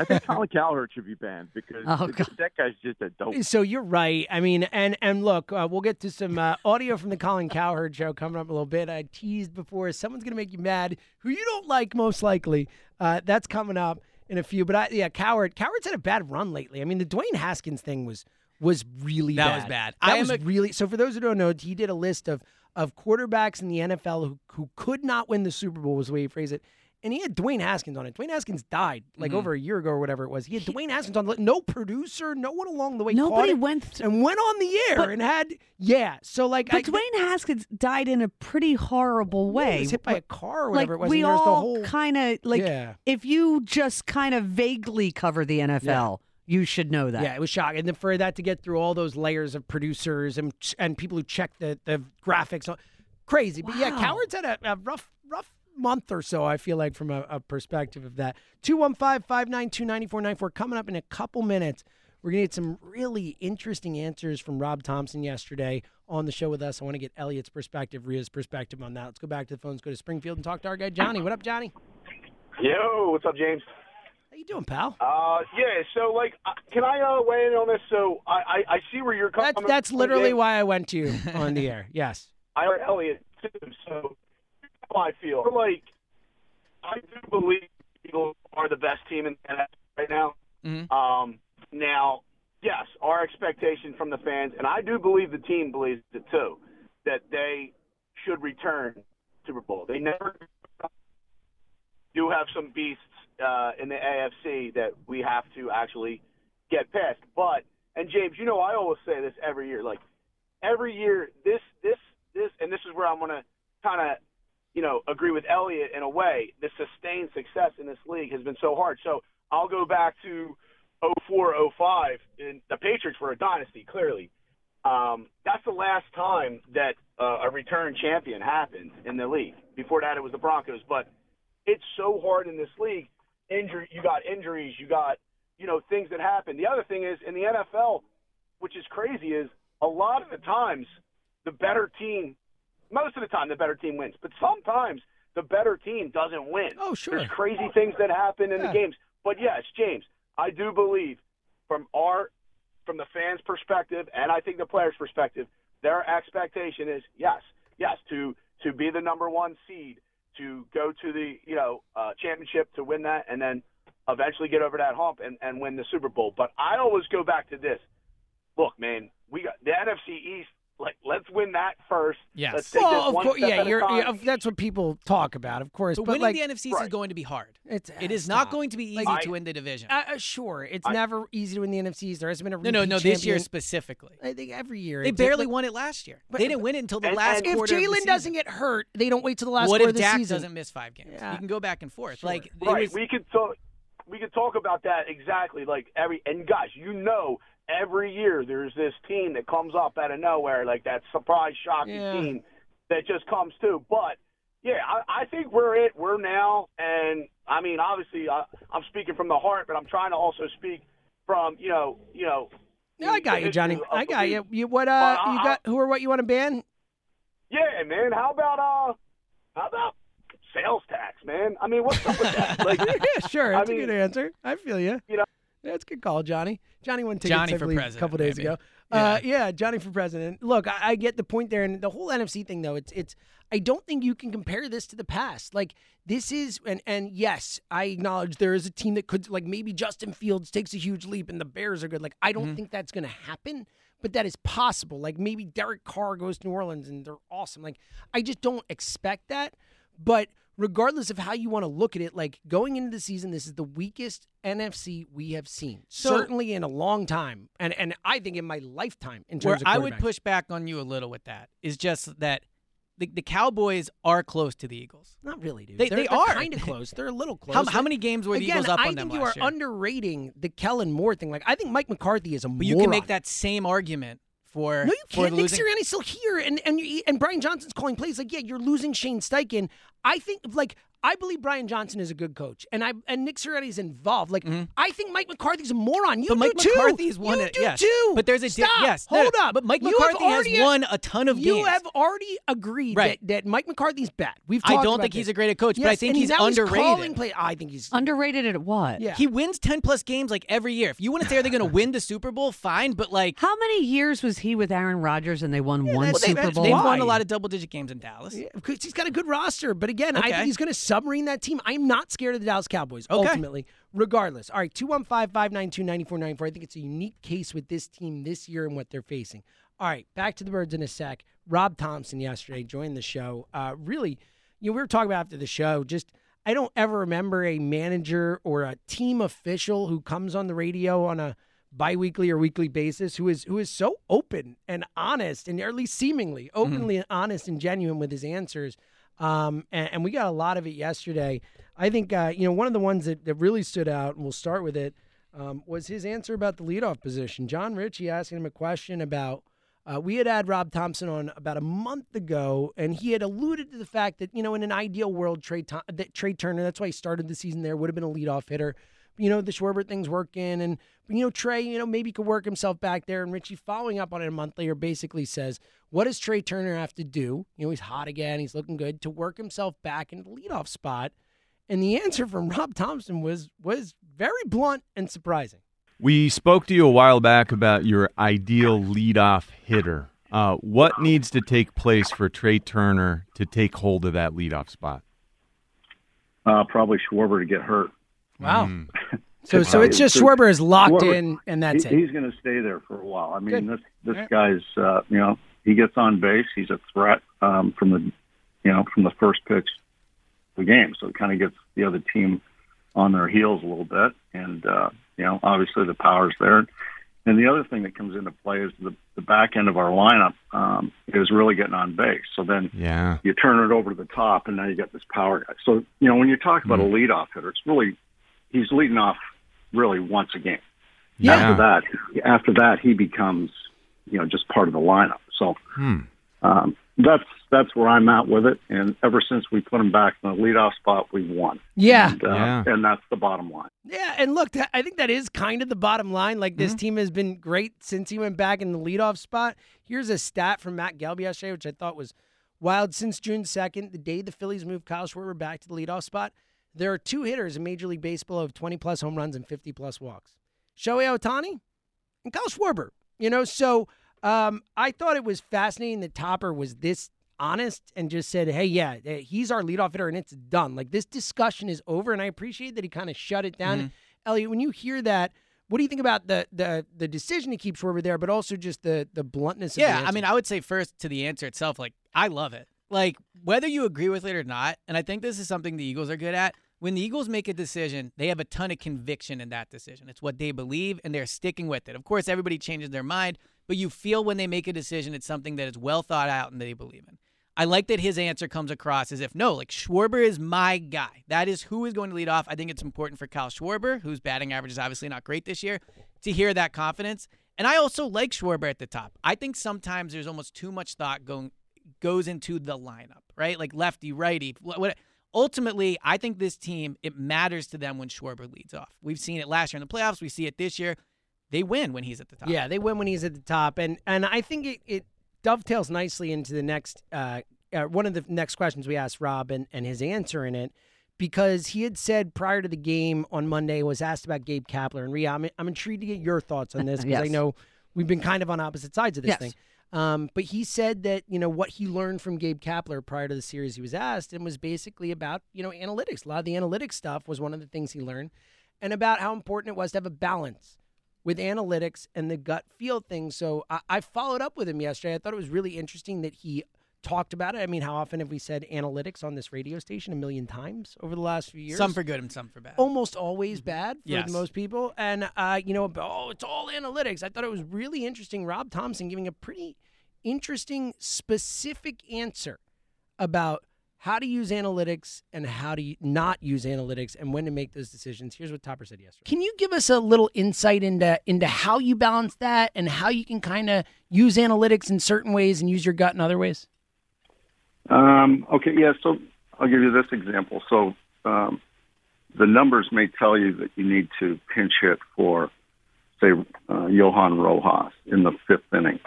Speaker 7: I think Colin Cowherd should be banned because
Speaker 3: Oh,
Speaker 7: that guy's just a dope.
Speaker 1: So you're right. I mean, and and look, uh, we'll get to some uh, audio from the Colin Cowherd show coming up in a little bit. I teased before someone's gonna make you mad, who you don't like most likely. Uh, that's coming up in a few. But I, yeah, Cowherd. Cowherd's had a bad run lately. I mean, the Dwayne Haskins thing was was really
Speaker 2: That
Speaker 1: bad.
Speaker 2: was bad.
Speaker 1: That
Speaker 2: I
Speaker 1: was
Speaker 2: a-
Speaker 1: really. So for those who don't know, he did a list of of quarterbacks in the NFL who who could not win the Super Bowl was the way he phrased it. And he had Dwayne Haskins on it. Dwayne Haskins died like
Speaker 3: Mm-hmm.
Speaker 1: over a year ago or whatever it was. He had Dwayne Haskins on. No producer, no one along the way.
Speaker 3: Nobody
Speaker 1: it
Speaker 3: went th-
Speaker 1: and went on the air
Speaker 3: But-
Speaker 1: and had yeah. So like,
Speaker 3: But
Speaker 1: I,
Speaker 3: Dwayne Haskins died in a pretty horrible
Speaker 1: Yeah,
Speaker 3: way.
Speaker 1: he was hit by a car or
Speaker 3: like
Speaker 1: whatever it was.
Speaker 3: we all
Speaker 1: whole
Speaker 3: kind of like
Speaker 1: Yeah.
Speaker 3: if you just kind of vaguely cover the NFL, you should know that.
Speaker 1: Yeah, it was shocking. And then for that to get through all those layers of producers and and people who check the, the graphics, crazy. But yeah, Cowherd's had a, a rough rough month or so. I feel like from a, a perspective of that. 215-592-9494 coming up in a couple minutes. We're gonna get some really interesting answers from Rob Thompson yesterday on the show with us. I want to get Elliot's perspective, Rhea's perspective on that. Let's go back to the phones, go to Springfield, and talk to our guy Johnny. What up, Johnny?
Speaker 8: Yo, what's up, James?
Speaker 1: How you doing, pal?
Speaker 8: Uh, yeah. So, like, uh, can I uh, weigh in on this? So, I, I, I see where you're coming.
Speaker 1: That's that's literally why I went to you on the air. Yes.
Speaker 8: I heard Elliot too. So, how I feel like I do believe Eagles are the best team in the NFL right now.
Speaker 2: Mhm.
Speaker 8: Um, now, yes, our expectation from the fans, and I do believe the team believes it too, that they should return Super Bowl. They never do have some beasts uh, in the AFC that we have to actually get past. But and James, you know, I always say this every year. Like every year, this this this, and this is where I'm gonna kind of you know agree with Elliot in a way. The sustained success in this league has been so hard. So I'll go back to 04, 05, and the Patriots were a dynasty. Clearly, um, that's the last time that uh, a return champion happened in the league. Before that, it was the Broncos. But it's so hard in this league. Injury, you got injuries, you got you know things that happen. The other thing is in the NFL, which is crazy, is a lot of the times the better team, most of the time the better team wins, but sometimes the better team doesn't win.
Speaker 1: Oh, sure.
Speaker 8: There's crazy things that happen in
Speaker 1: Yeah.
Speaker 8: the games. But yes, James, I do believe from our from the fans' perspective and I think the players' perspective, their expectation is yes, yes, to to be the number one seed, to go to the you know uh, championship, to win that, and then eventually get over that hump and, and win the Super Bowl. But I always go back to this. Look, man, we got the NFC East. Like, let's win that first.
Speaker 2: Yes.
Speaker 8: Let's take
Speaker 1: well,
Speaker 8: this
Speaker 1: of
Speaker 8: one
Speaker 1: course,
Speaker 8: step
Speaker 1: yeah,
Speaker 8: at a
Speaker 1: you're,
Speaker 8: time.
Speaker 1: yeah, that's what people talk about, of course.
Speaker 2: But,
Speaker 1: But,
Speaker 2: winning
Speaker 1: like,
Speaker 2: the NFC
Speaker 8: Right.
Speaker 2: is going to be hard.
Speaker 1: it's
Speaker 2: It is
Speaker 1: stop.
Speaker 2: not going to be easy
Speaker 8: Like,
Speaker 2: to win the division.
Speaker 1: Uh, uh, sure, it's
Speaker 8: I-
Speaker 1: never easy to win the NFC. There hasn't been a
Speaker 2: no, no,
Speaker 1: repeat
Speaker 2: no. This year specifically,
Speaker 1: I think every year
Speaker 2: they barely
Speaker 1: but
Speaker 2: won it last year.
Speaker 1: but-
Speaker 2: they didn't win it until the
Speaker 8: And-
Speaker 2: last
Speaker 8: and-
Speaker 1: If
Speaker 2: quarter. of the
Speaker 1: Jalen doesn't get hurt, they don't wait till the last
Speaker 2: what
Speaker 1: quarter
Speaker 2: if
Speaker 1: of the
Speaker 2: Dak
Speaker 1: season.
Speaker 2: doesn't miss five games?
Speaker 1: Yeah.
Speaker 2: You can go back and forth.
Speaker 1: Sure.
Speaker 2: Like
Speaker 8: Right.
Speaker 2: was-
Speaker 8: we could talk. We could talk about that exactly. Like every and guys, you know, every year there's this team that comes up out of nowhere, like that surprise, shocking
Speaker 1: Yeah.
Speaker 8: team that just comes to. But yeah, I, I think we're it. We're now, and I mean, obviously, I, I'm speaking from the heart, but I'm trying to also speak from you know, you know.
Speaker 1: Yeah, I got you, Johnny. I got
Speaker 8: league.
Speaker 1: you. You what? Uh,
Speaker 8: But I-
Speaker 1: you got who or what you want to ban?
Speaker 8: Yeah, man. How about uh, how about sales tax, man? I mean, what's up with that? Like,
Speaker 1: yeah, sure.
Speaker 8: I
Speaker 1: That's a
Speaker 8: mean,
Speaker 1: good answer. I feel you.
Speaker 8: you know-
Speaker 1: that's a good call, Johnny. Johnny won tickets
Speaker 2: Johnny
Speaker 1: believe, a couple days
Speaker 2: maybe.
Speaker 1: ago. Uh, yeah, Johnny for president. Look, I, I get the point there, and the whole NFC thing, though, it's it's. I don't think you can compare this to the past. Like this is, and and yes, I acknowledge there is a team that could, like maybe Justin Fields takes a huge leap, and the Bears are good. Like I don't think that's going to happen, but that is possible. Like maybe Derek Carr goes to New Orleans and they're awesome. Like I just don't expect that. But regardless of how you want to look at it, like going into the season, this is the weakest NFC we have seen,
Speaker 2: So-
Speaker 1: certainly in a long time, and and I think in my lifetime in
Speaker 2: where
Speaker 1: terms of
Speaker 2: I would push back on you a little with that is just that the, the Cowboys are close to the Eagles.
Speaker 1: Not really, dude.
Speaker 2: They-
Speaker 1: they're,
Speaker 2: they are.
Speaker 1: kind of close. They're a little close.
Speaker 2: How, how many games were the
Speaker 1: Again,
Speaker 2: Eagles up
Speaker 1: I
Speaker 2: on
Speaker 1: think you
Speaker 2: last
Speaker 1: are
Speaker 2: year?
Speaker 1: underrating the Kellen Moore thing. Like I think Mike McCarthy is a
Speaker 2: but you can make that same argument for
Speaker 1: No, you
Speaker 2: for
Speaker 1: can't. Nick
Speaker 2: losing.
Speaker 1: Sirianni's still here, and and you, and Brian Johnson's calling plays. Like, yeah, you're losing Shane Steichen. I think, like, I believe Brian Johnson is a good coach, and I and Nick Sirianni's involved. Like, I think Mike McCarthy's a moron. You
Speaker 2: Mm-hmm. but
Speaker 1: do
Speaker 2: Mike
Speaker 1: too.
Speaker 2: McCarthy's won
Speaker 1: you
Speaker 2: it.
Speaker 1: do
Speaker 2: yes.
Speaker 1: too.
Speaker 2: But there's a di-
Speaker 1: Stop.
Speaker 2: yes.
Speaker 1: Hold
Speaker 2: no,
Speaker 1: up.
Speaker 2: But Mike McCarthy has
Speaker 1: already-
Speaker 2: won a ton of
Speaker 1: You
Speaker 2: games.
Speaker 1: You have already agreed
Speaker 2: Right.
Speaker 1: that, that Mike McCarthy's bad. We've.
Speaker 2: I don't
Speaker 1: about
Speaker 2: think
Speaker 1: this.
Speaker 2: he's a great coach, but I think
Speaker 1: and
Speaker 2: he's
Speaker 1: now
Speaker 2: underrated.
Speaker 1: calling play. I think he's.
Speaker 3: Underrated at what?
Speaker 1: Yeah.
Speaker 2: He wins ten plus games like every year. If you want to say are they going to win the Super Bowl, fine. But like
Speaker 3: How many years was he with Aaron Rodgers and they won one Super Bowl?
Speaker 2: they've won a lot of double digit games in Dallas.
Speaker 1: Yeah, he's got a good roster. But again, I think he's going to submarine that team. I'm not scared of the Dallas Cowboys,
Speaker 2: Okay.
Speaker 1: ultimately, regardless. All right, 215 592 9494. I think it's a unique case with this team this year and what they're facing. All right, back to the birds in a sec. Rob Thompson yesterday joined the show. Uh, really, you know, we were talking about after the show, just I don't ever remember a manager or a team official who comes on the radio on a biweekly or weekly basis who is who is so open and honest and at least seemingly openly honest and genuine with his answers. Um, and, and we got a lot of it yesterday. I think uh, you know one of the ones that, that really stood out, and we'll start with it, um, was his answer about the leadoff position. Jon Ritchie asking him a question about. Uh, we had had Rob Thompson on about a month ago, and he had alluded to the fact that you know in an ideal world, Trey Tom- Trey Turner, that's why he started the season there, would have been a leadoff hitter. You know the Schwarber thing's working, and you know Trey, you know maybe could work himself back there. And Ritchie, following up on it a month later, basically says, "What does Trey Turner have to do? You know he's hot again, he's looking good to work himself back into the leadoff spot." And the answer from Rob Thompson was was very blunt and surprising.
Speaker 9: We spoke to you a while back about your ideal leadoff hitter. Uh, what needs to take place for Trey Turner to take hold of that leadoff spot?
Speaker 10: Uh, probably Schwarber to get hurt.
Speaker 1: Wow. So so it's just Schwarber is locked
Speaker 10: Schwarber,
Speaker 1: in, and that's
Speaker 10: he-
Speaker 1: it.
Speaker 10: He's going to stay there for a while. I mean,
Speaker 1: Good.
Speaker 10: this this
Speaker 1: All right.
Speaker 10: guy's uh, you know he gets on base. He's a threat um, from the you know from the first pitch of the game. So it kind of gets the other team on their heels a little bit. And uh, you know, obviously the power's there. And the other thing that comes into play is the, the back end of our lineup um, is really getting on base. So then
Speaker 9: Yeah.
Speaker 10: you turn it over to the top, and now you got this power guy. So you know when you talk about a leadoff hitter, it's really he's leading off really once a game.
Speaker 9: Yeah.
Speaker 10: After that, after that, he becomes you know just part of the lineup. So
Speaker 9: Hmm.
Speaker 10: um, that's that's where I'm at with it. And ever since we put him back in the leadoff spot, we've won.
Speaker 1: Yeah.
Speaker 10: and, uh,
Speaker 9: Yeah.
Speaker 10: and that's the bottom line.
Speaker 1: Yeah, and look, that- I think that is kind of the bottom line. Like
Speaker 10: Mm-hmm.
Speaker 1: this team has been great since he went back in the leadoff spot. Here's a stat from Matt Gelb yesterday, which I thought was wild. Since June 2nd, the day the Phillies moved Kyle Schwarber back to the leadoff spot, there are two hitters in Major League Baseball of 20 plus home runs and 50 plus walks: Shohei Ohtani and Kyle Schwarber. You know, so um, I thought it was fascinating that Topper was this honest and just said, "Hey, yeah, eh, he's our leadoff hitter, and it's done. Like this discussion is over." And I appreciate that he kind of shut it down.
Speaker 2: Mhm.
Speaker 1: Elliot, when you hear that, what do you think about the the the decision to keep Schwarber there, but also just the the bluntness? Of the
Speaker 2: Yeah, I mean, I would say first to the answer itself, like I love it. Like whether you agree with it or not, and I think this is something the Eagles are good at. When the Eagles make a decision, they have a ton of conviction in that decision. It's what they believe, and they're sticking with it. Of course, everybody changes their mind, but you feel when they make a decision, it's something that is well thought out and they believe in. I like that his answer comes across as if no, like Schwarber is my guy. That is who is going to lead off. I think it's important for Kyle Schwarber, whose batting average is obviously not great this year, to hear that confidence. And I also like Schwarber at the top. I think sometimes there's almost too much thought going goes into the lineup, right? Like lefty, righty. What, what, ultimately, I think this team it matters to them when Schwarber leads off. We've seen it last year in the playoffs. We see it this year. They win when he's at the top.
Speaker 1: Yeah, they win when he's at the top, and and I think it, it dovetails nicely into the next uh, uh, one of the next questions we asked Rob and, and his answer in it, because he had said prior to the game on Monday was asked about Gabe Kapler and Rhea. I'm, I'm intrigued to get your thoughts on this because I know we've been kind of on opposite sides of this
Speaker 3: Yes.
Speaker 1: thing. Um, but he said that you know what he learned from Gabe Kapler prior to the series he was asked, and was basically about you know analytics. A lot of the analytics stuff was one of the things he learned, and about how important it was to have a balance with analytics and the gut feel thing. So I, I followed up with him yesterday. I thought it was really interesting that he talked about it. I mean, how often have we said analytics on this radio station? A million times over the last few years.
Speaker 2: Some for good and some for bad.
Speaker 1: Almost always bad for
Speaker 2: Yes.
Speaker 1: most people. And, uh, you know, oh, it's all analytics. I thought it was really interesting. Rob Thompson giving a pretty interesting, specific answer about how to use analytics and how to not use analytics and when to make those decisions. Here's what Topper said yesterday. Can you give us a little insight into into how you balance that and how you can kind of use analytics in certain ways and use your gut in other ways?
Speaker 10: Um, okay, yeah. So I'll give you this example. So um, the numbers may tell you that you need to pinch hit for, say, uh, Johan Rojas in the fifth inning,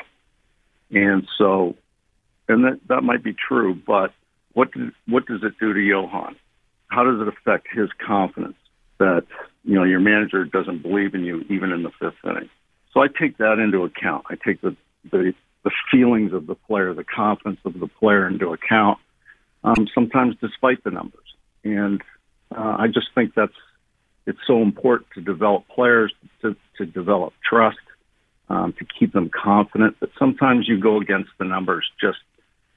Speaker 10: and so, and that that might be true. But what do, what does it do to Johan? How does it affect his confidence that you know your manager doesn't believe in you even in the fifth inning? So I take that into account. I take the the, the feelings of the player, the confidence of the player into account. Um, sometimes despite the numbers, and uh, I just think that's it's so important to develop players, to to develop trust, um, to keep them confident. That sometimes you go against the numbers just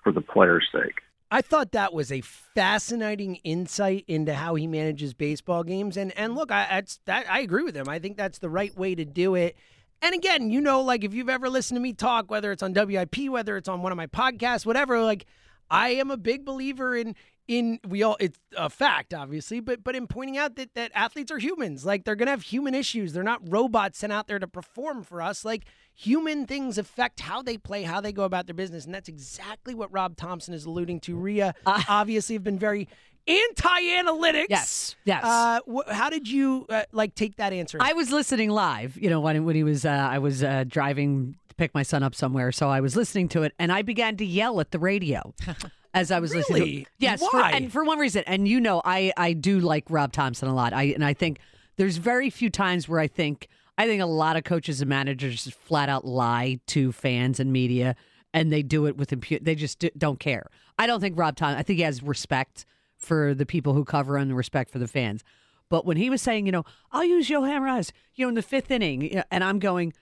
Speaker 10: for the player's sake.
Speaker 1: I thought that was a fascinating insight into how he manages baseball games, and and look, I that I agree with him. I think that's the right way to do it. And again, you know, like if you've ever listened to me talk, whether it's on WIP, whether it's on one of my podcasts, whatever, like I am a big believer in in we all it's a fact obviously but but in pointing out that that athletes are humans. Like they're going to have human issues. They're not robots sent out there to perform for us. Like human things affect how they play how they go about their business. And that's exactly what Rob Thompson is alluding to. Rhea
Speaker 3: Uh,
Speaker 1: obviously have been very anti-analytics
Speaker 3: Yes, yes.
Speaker 1: uh wh- how did you uh, like take that answer
Speaker 3: I was listening live, you know, when when he was uh, I was uh, driving to pick my son up somewhere, so I was listening to it, and I began to yell at the radio as I was listening. To
Speaker 1: Really?
Speaker 3: Yes, for,
Speaker 1: Why?
Speaker 3: and for one reason, and you know, I I do like Rob Thomson a lot. I and I think there's very few times where I think I think a lot of coaches and managers just flat out lie to fans and media, and they do it with impu- they just do, don't care. I don't think Rob Thomson. I think he has respect for the people who cover and respect for the fans. But when he was saying, you know, I'll use Johan Rojas, you know, in the fifth inning, and I'm going,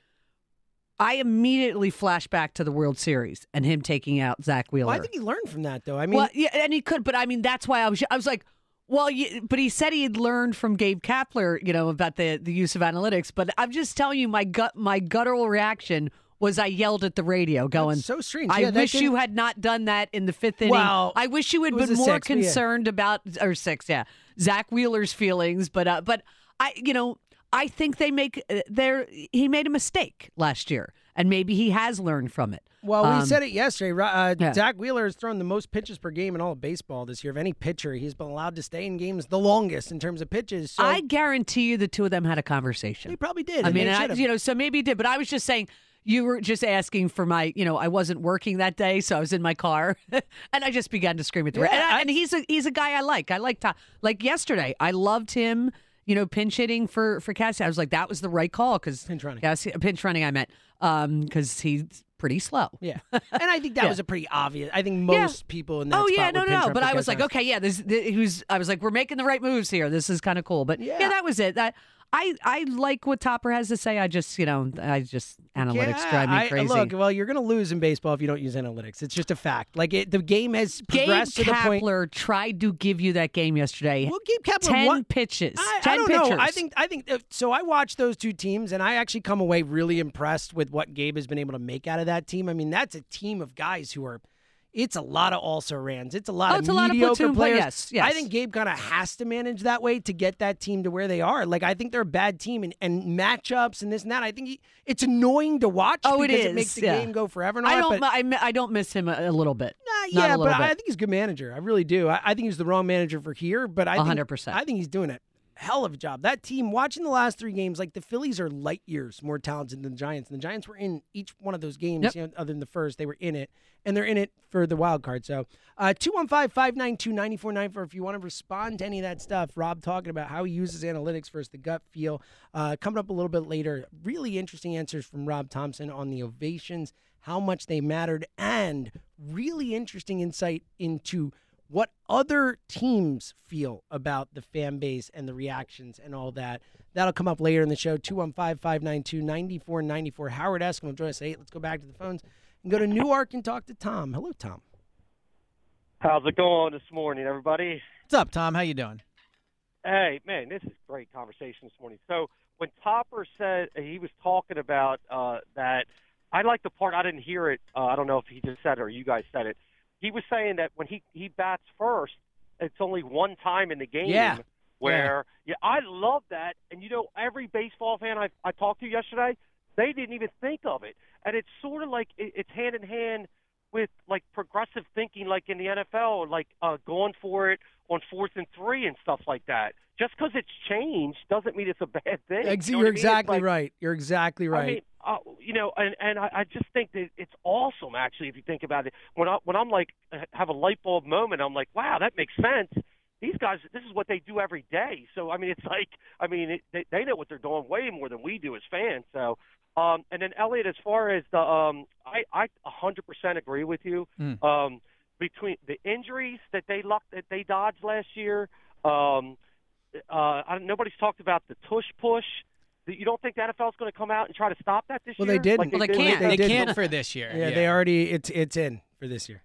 Speaker 3: I immediately flash back to the World Series and him taking out Zack Wheeler.
Speaker 1: well, I think he learned from that though I mean
Speaker 3: well, yeah, and he could, but I mean, that's why I was, I was like, well, you, but he said he had learned from Gabe Kapler, you know, about the the use of analytics. But I'm just telling you, my gut, my guttural reaction was I yelled at the radio, going,
Speaker 1: so strange.
Speaker 3: I
Speaker 1: Yeah,
Speaker 3: wish you had not done that in the fifth inning.
Speaker 1: Well,
Speaker 3: I wish you had been more
Speaker 1: six, but yeah.
Speaker 3: concerned about or six, yeah, Zack Wheeler's feelings. But uh, but I, you know, I think they make uh, there. He made a mistake last year, and maybe he has learned from it.
Speaker 1: Well, we
Speaker 3: Um,
Speaker 1: said it yesterday. Uh,
Speaker 3: yeah.
Speaker 1: Zack Wheeler has thrown the most pitches per game in all of baseball this year. Of any pitcher, he's been allowed to stay in games the longest in terms of pitches. So
Speaker 3: I guarantee you the two of them had a conversation.
Speaker 1: They probably did.
Speaker 3: I mean, I, you know, so maybe he did, but I was just saying you were just asking for my, you know, I wasn't working that day, so I was in my car, and I just began to scream at the
Speaker 1: Yeah,
Speaker 3: and, I- and he's a he's a guy I like. I like to, like yesterday, I loved him. You know, pinch hitting for for Cassie. I was like, that was the right call because
Speaker 1: Pinch running.
Speaker 3: Cassie, pinch running. I meant um, because he's pretty slow.
Speaker 1: yeah, and I think that
Speaker 3: Yeah.
Speaker 1: was a pretty obvious. I think most people in that
Speaker 3: oh yeah, no, no, no. But I was like, okay, yeah. This, this he was. I was like, we're making the right moves here. This is kind of cool. But yeah.
Speaker 1: Yeah.
Speaker 3: that was it. I, I I like what Topper has to say. I just you know I just analytics
Speaker 1: Yeah,
Speaker 3: drive me
Speaker 1: I-
Speaker 3: crazy.
Speaker 1: Look, well, you're going to lose in baseball if you don't use analytics. It's just a fact. Like it, the game has
Speaker 3: Gabe
Speaker 1: progressed to the point.
Speaker 3: Kapler tried to give you that game yesterday.
Speaker 1: Well, Gabe Kapler
Speaker 3: ten
Speaker 1: won-
Speaker 3: pitches.
Speaker 1: I,
Speaker 3: ten
Speaker 1: I don't
Speaker 3: pitchers.
Speaker 1: know. I think I think uh, so. I watched those two teams, and I actually come away really impressed with what Gabe has been able to make out of that team. I mean, that's a team of guys who are. It's a lot of also rans. It's a lot
Speaker 3: Oh,
Speaker 1: of
Speaker 3: it's a lot of
Speaker 1: mediocre
Speaker 3: platoon play,
Speaker 1: players.
Speaker 3: yes, yes.
Speaker 1: I think Gabe kind of has to manage that way to get that team to where they are. Like I think they're a bad team, and, and matchups and this and that. I think he, it's annoying to watch.
Speaker 3: Oh, it
Speaker 1: because
Speaker 3: is,
Speaker 1: It makes the
Speaker 3: yeah.
Speaker 1: game go forever. And all
Speaker 3: I don't.
Speaker 1: but-
Speaker 3: I, I don't miss him a, a little bit.
Speaker 1: uh,
Speaker 3: Not
Speaker 1: yeah, but
Speaker 3: bit.
Speaker 1: I think he's a good manager. I really do. I, I think he's the wrong manager for here, but I think
Speaker 3: 100%.
Speaker 1: I think he's doing a hell of a job. That team, watching the last three games, like the Phillies are light years more talented than the Giants, and the Giants were in each one of those games.
Speaker 3: Yep.
Speaker 1: You know, other than the first, they were in it, and they're in it for the wild card. So, uh, two one five five nine two ninety four nine four. If you want to respond to any of that stuff, Rob talking about how he uses analytics versus the gut feel. Uh, coming up a little bit later, really interesting answers from Rob Thomson on the ovations, how much they mattered, and really interesting insight into what other teams feel about the fan base and the reactions and all that. That'll come up later in the show. 215 592 9494. Howard Eskin will join us at 8. Let's go back to the phones and go to Newark and talk to Tom. Hello, Tom.
Speaker 11: How's it going this morning, everybody?
Speaker 2: What's up, Tom? How you doing?
Speaker 11: Hey, man, this is great conversation this morning. So when Topper said he was talking about uh, that, I like the part I didn't hear it. Uh, I don't know if he just said it or you guys said it. He was saying that when he he bats first, it's only one time in the game.
Speaker 1: Yeah.
Speaker 11: Where yeah, I love that, and you know every baseball fan I I talked to yesterday, they didn't even think of it, and it's sort of like it, it's hand in hand with like progressive thinking, like in the NFL, like uh, going for it on fourth and three and stuff like that. Just because it's changed doesn't mean it's a bad thing.
Speaker 1: Ex-
Speaker 11: You know
Speaker 1: You're
Speaker 11: I mean?
Speaker 1: Exactly
Speaker 11: like-
Speaker 1: right. You're exactly right.
Speaker 11: I mean, uh, you know, and and I, I just think that it's awesome. Actually, if you think about it, when I when I'm like have a light bulb moment, I'm like, wow, that makes sense. These guys, this is what they do every day. So I mean, it's like, I mean, it, they they know what they're doing way more than we do as fans. So, um, and then Elliot, as far as the, um, I I 100% agree with you.
Speaker 2: Mm.
Speaker 11: Um, between the injuries that they lucked that they dodged last year, um, uh, I, nobody's talked about the tush push. You don't think the NFL's going to come out and try to stop that this
Speaker 1: well,
Speaker 11: year?
Speaker 1: Well, they didn't.
Speaker 11: Like
Speaker 2: Well, they
Speaker 11: did-
Speaker 2: can't.
Speaker 1: They
Speaker 2: They
Speaker 1: did.
Speaker 2: can't for this year.
Speaker 1: Yeah, they already, it's, it's in for this year.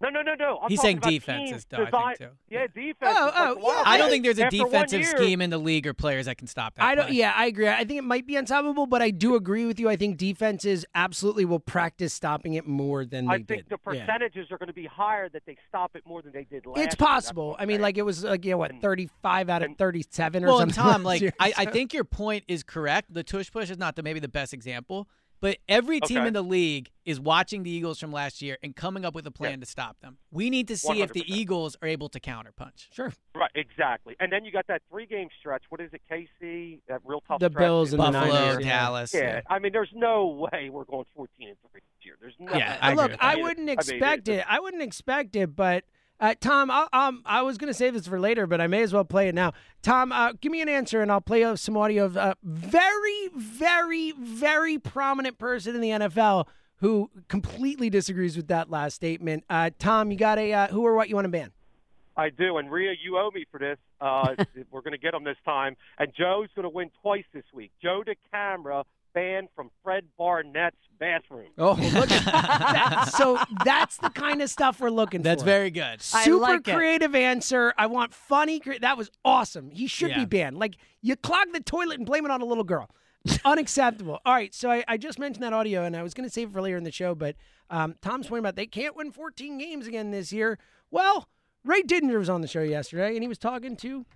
Speaker 11: No, no, no, no. I'm
Speaker 2: He's saying
Speaker 11: about
Speaker 2: defenses,
Speaker 11: teams
Speaker 2: though, I think,
Speaker 11: design-
Speaker 2: too.
Speaker 11: Yeah, defense.
Speaker 1: Oh, oh, yeah.
Speaker 2: I don't think there's a
Speaker 11: After
Speaker 2: defensive
Speaker 11: year-
Speaker 2: scheme in the league or players that can stop that.
Speaker 1: I don't.
Speaker 2: play.
Speaker 1: Yeah, I agree. I think it might be unstoppable, but I do agree with you. I think defenses absolutely will practice stopping it more than they did.
Speaker 11: I
Speaker 1: did.
Speaker 11: think the
Speaker 1: Yeah.
Speaker 11: percentages are going to be higher that they stop it more than they did last.
Speaker 1: It's
Speaker 11: year. That's
Speaker 1: possible. I mean, like it was like yeah, what thirty-five out of thirty-seven or
Speaker 2: well, and
Speaker 1: something.
Speaker 2: Tom, like
Speaker 1: year,
Speaker 2: I, I think your point is correct. The tush push is not the maybe the best example, but every team
Speaker 11: Okay.
Speaker 2: in the league is watching the Eagles from last year and coming up with a plan to stop them. We need to see if the Eagles are able to counterpunch.
Speaker 1: Sure.
Speaker 11: Right, exactly. And then you got that three-game stretch. What is it, KC? That real tough.
Speaker 1: The
Speaker 11: stretch
Speaker 1: Bills
Speaker 11: in
Speaker 1: and the
Speaker 2: Buffalo,
Speaker 1: Niners, yeah.
Speaker 2: Dallas.
Speaker 11: Yeah.
Speaker 2: yeah.
Speaker 11: I mean, there's no way we're going 14 and three this year. There's no.
Speaker 2: Yeah. I
Speaker 1: Look,
Speaker 2: with
Speaker 1: I wouldn't
Speaker 11: I mean,
Speaker 1: expect it. I wouldn't expect it, but uh, Tom, I, um, I was going to save this for later, but I may as well play it now. Tom, uh, give me an answer, and I'll play some audio of a very, very, very prominent person in the NFL who completely disagrees with that last statement. Uh, Tom, you got a uh, who or what you want to ban?
Speaker 11: I do. And Rhea, you owe me for this. Uh, we're going to get them this time. And Joe's going to win twice this week. Joe DeCamara banned from Fred Barnett's bathroom.
Speaker 1: Oh, look at that. So that's the kind of stuff we're looking for.
Speaker 2: That's
Speaker 1: for.
Speaker 2: very good.
Speaker 3: I
Speaker 1: Super
Speaker 3: like it.
Speaker 1: creative answer. I want funny. Cre- that was awesome. He should be banned. Like you clog the toilet and blame it on a little girl. Unacceptable. All right, so I, I just mentioned that audio, and I was going to save it for later in the show, but um, Tom's point about they can't win 14 games again this year. Well, Ray Didinger was on the show yesterday, and he was talking to,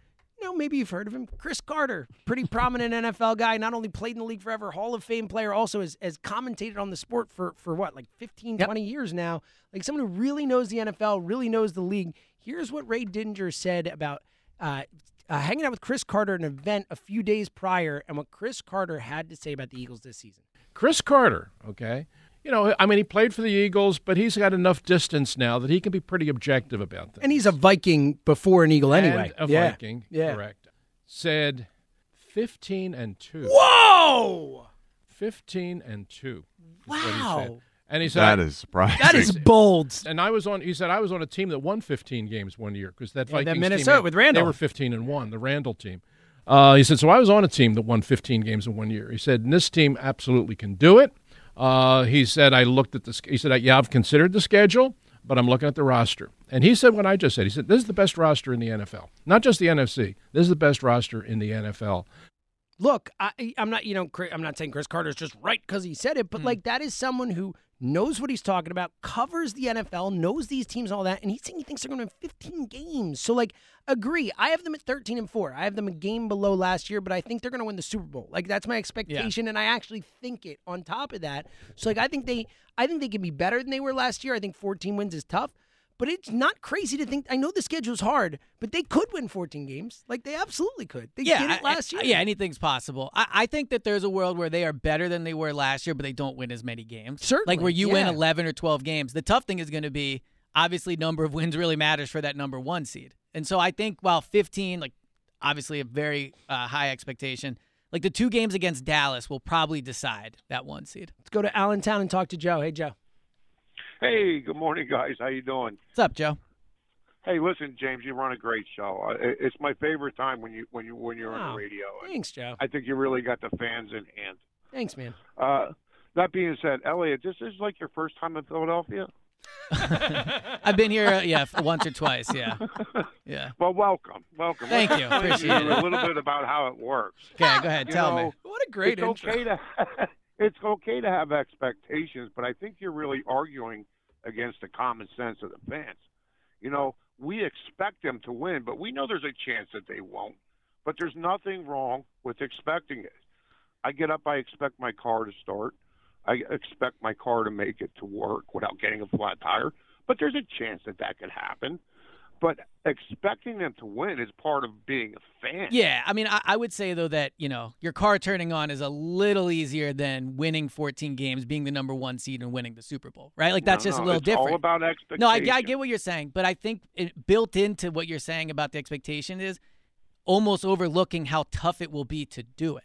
Speaker 1: you know, maybe you've heard of him, Cris Carter, pretty prominent NFL guy. Not only played in the league forever, Hall of Fame player, also has, has commentated on the sport for for what, like 15, 20 years now. Like someone who really knows the NFL, really knows the league. Here's what Ray Dinger said about uh, uh, hanging out with Cris Carter at an event a few days prior, and what Cris Carter had to say about the Eagles this season.
Speaker 12: Cris Carter, okay? You know, I mean, he played for the Eagles, but he's got enough distance now that he can be pretty objective about things.
Speaker 1: And he's a Viking before an Eagle anyway.
Speaker 12: And a
Speaker 1: yeah.
Speaker 12: Viking,
Speaker 1: Yeah.
Speaker 12: correct. Said 15 and 2.
Speaker 1: Whoa!
Speaker 12: 15 and 2. is what he said.
Speaker 1: Wow.
Speaker 12: And he said
Speaker 9: That is surprising.
Speaker 1: That is bold.
Speaker 12: And I was on. He said I was on a team that won 15 games one year because that
Speaker 1: Yeah, that Minnesota
Speaker 12: team,
Speaker 1: with
Speaker 12: They were 15 and one. The Randall team. Uh, he said so. I was on a team that won 15 games in one year. He said and this team absolutely can do it. Uh, he said I looked at the. He said yeah, I've considered the schedule, but I'm looking at the roster. And he said what I just said. He said this is the best roster in the NFL, not just the NFC. This is the best roster in the NFL.
Speaker 1: Look, I, I'm not, you know, I'm not saying Cris Carter's just right because he said it, but hmm. like that is someone who knows what he's talking about, covers the NFL, knows these teams, and all that, and he's saying he thinks they're going to win 15 games. So, like, agree. I have them at 13 and four. I have them a game below last year, but I think they're going to win the Super Bowl. Like, that's my expectation, and I actually think it. On top of that, so like, I think they, I think they can be better than they were last year. I think 14 wins is tough. But it's not crazy to think. I know the schedule's hard, but they could win 14 games. Like they absolutely could. They
Speaker 2: yeah,
Speaker 1: did it last
Speaker 2: I-
Speaker 1: year.
Speaker 2: yeah, anything's possible. I, I think that there's a world where they are better than they were last year, but they don't win as many games.
Speaker 1: Certainly,
Speaker 2: like where you win 11 or 12 games. The tough thing is going to be obviously number of wins really matters for that number one seed. And so I think while 15, like obviously a very uh, high expectation, like the two games against Dallas will probably decide that one seed.
Speaker 1: Let's go to Allentown and talk to Joe. Hey, Joe.
Speaker 13: Hey, good morning, guys. How you doing?
Speaker 2: What's up, Joe?
Speaker 13: Hey, listen, James, you run a great show. It's my favorite time when you when you when you're on the radio.
Speaker 1: Thanks, Joe.
Speaker 13: I think you really got the fans in hand.
Speaker 1: Thanks, man.
Speaker 13: Uh, that being said, Elliot, this is like your first time in Philadelphia.
Speaker 2: I've been here, uh, yeah, once or twice. Yeah, yeah.
Speaker 13: Well, welcome, welcome.
Speaker 2: Thank you. Appreciate
Speaker 13: you
Speaker 2: it.
Speaker 13: a little bit about how it works.
Speaker 2: Okay, go ahead.
Speaker 13: You
Speaker 2: Tell
Speaker 13: know,
Speaker 2: me.
Speaker 1: What a great
Speaker 13: it's
Speaker 1: intro.
Speaker 13: okay to it's okay to have expectations, but I think you're really arguing against the common sense of the fans. You know, we expect them to win, but we know there's a chance that they won't. But there's nothing wrong with expecting it. I get up, I expect my car to start. I expect my car to make it to work without getting a flat tire. But there's a chance that that could happen. But expecting them to win is part of being a fan.
Speaker 2: Yeah, I mean, I, I would say though that you know your car turning on is a little easier than winning 14 games, being the number one seed, and winning the Super Bowl, right? Like that's
Speaker 13: No,
Speaker 2: just
Speaker 13: no,
Speaker 2: a little
Speaker 13: it's
Speaker 2: different.
Speaker 13: all about expectation.
Speaker 2: No, I, I get what you're saying, but I think it, built into what you're saying about the expectation is almost overlooking how tough it will be to do it.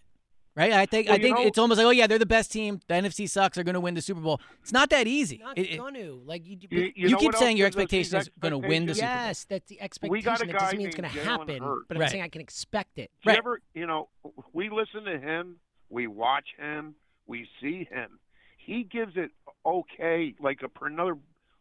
Speaker 2: Right? I think
Speaker 13: Well,
Speaker 2: I think
Speaker 13: know-
Speaker 2: it's almost like, oh yeah, they're the best team. The NFC sucks. They're going to win the Super Bowl. It's not that easy.
Speaker 1: Not
Speaker 2: It- it-
Speaker 1: gonna like you.
Speaker 13: You- you
Speaker 2: you
Speaker 13: know
Speaker 2: keep saying your
Speaker 13: gives us these
Speaker 2: expectation is going to win the Super Bowl.
Speaker 1: yes, that's the expectation.
Speaker 13: got a
Speaker 1: It doesn't mean it's going to happen,
Speaker 13: Hurts.
Speaker 1: but I'm saying I can expect it.
Speaker 13: You ever, you know, we listen to him, we watch him, we see him. He gives it okay, like a another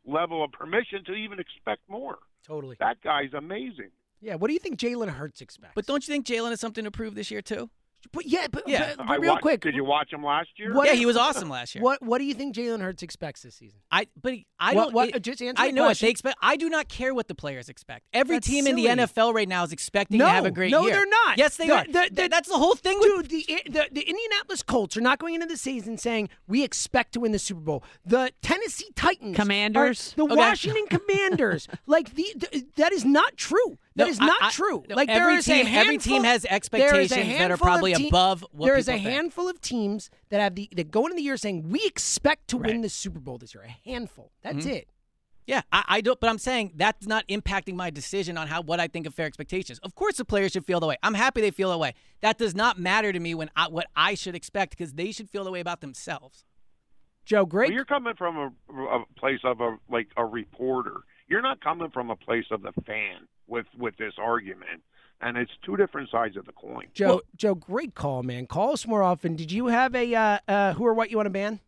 Speaker 13: level of permission to even expect more.
Speaker 1: Totally.
Speaker 13: That guy's amazing.
Speaker 1: Yeah. What do you think Jalen Hurts expects?
Speaker 2: But don't you think Jalen has something to prove this year too?
Speaker 1: But yeah, but,
Speaker 2: Yeah.
Speaker 1: but, but real
Speaker 13: watched-
Speaker 1: quick.
Speaker 13: Did you watch him last year?
Speaker 2: yeah, he was awesome last year.
Speaker 1: What What do you think Jalen Hurts expects this season?
Speaker 2: I but he- I
Speaker 1: What-
Speaker 2: don't.
Speaker 1: what-
Speaker 2: it- uh,
Speaker 1: just answer
Speaker 2: I
Speaker 1: the
Speaker 2: know what they expect. I do not care what the players expect. Every
Speaker 1: That's
Speaker 2: team in the. NFL right now is expecting
Speaker 1: No,
Speaker 2: to have a great
Speaker 1: no,
Speaker 2: year.
Speaker 1: they're not.
Speaker 2: Yes, they
Speaker 1: The-
Speaker 2: are.
Speaker 1: the-
Speaker 2: Th-
Speaker 1: the-
Speaker 2: that's the whole thing. With,
Speaker 1: Dude, the, eh, the the Indianapolis Colts are not going into the season saying we expect to win the Super Bowl. The Tennessee Titans, are-
Speaker 3: Commanders?
Speaker 1: the
Speaker 2: Okay.
Speaker 1: Washington Commanders, like the, the that is not true. That
Speaker 2: No,
Speaker 1: is not
Speaker 2: I-
Speaker 1: true.
Speaker 2: no,
Speaker 1: like there
Speaker 2: every
Speaker 1: is a
Speaker 2: team- every team has
Speaker 1: there is a
Speaker 2: expectations that are probably
Speaker 1: te-
Speaker 2: above what
Speaker 1: There is a
Speaker 2: think.
Speaker 1: handful of teams that have the that go into the year saying we expect to win the Super Bowl this year. A handful. That's
Speaker 2: Mhm.
Speaker 1: it.
Speaker 2: yeah, I, I don't. But I'm saying that's not impacting my decision on how what I think of fair expectations. Of course, the players should feel the way. I'm happy they feel the way. That does not matter to me when I, what I should expect because they should feel the way about themselves.
Speaker 1: Joe,
Speaker 13: Well,
Speaker 1: great.
Speaker 13: you're coming from a, a place of a like a reporter. You're not coming from a place of the fan with with this argument, and it's two different sides of the coin.
Speaker 1: Joe, Joe, great call, man. Call us more often. Did you have a uh, uh, who or what you want to ban?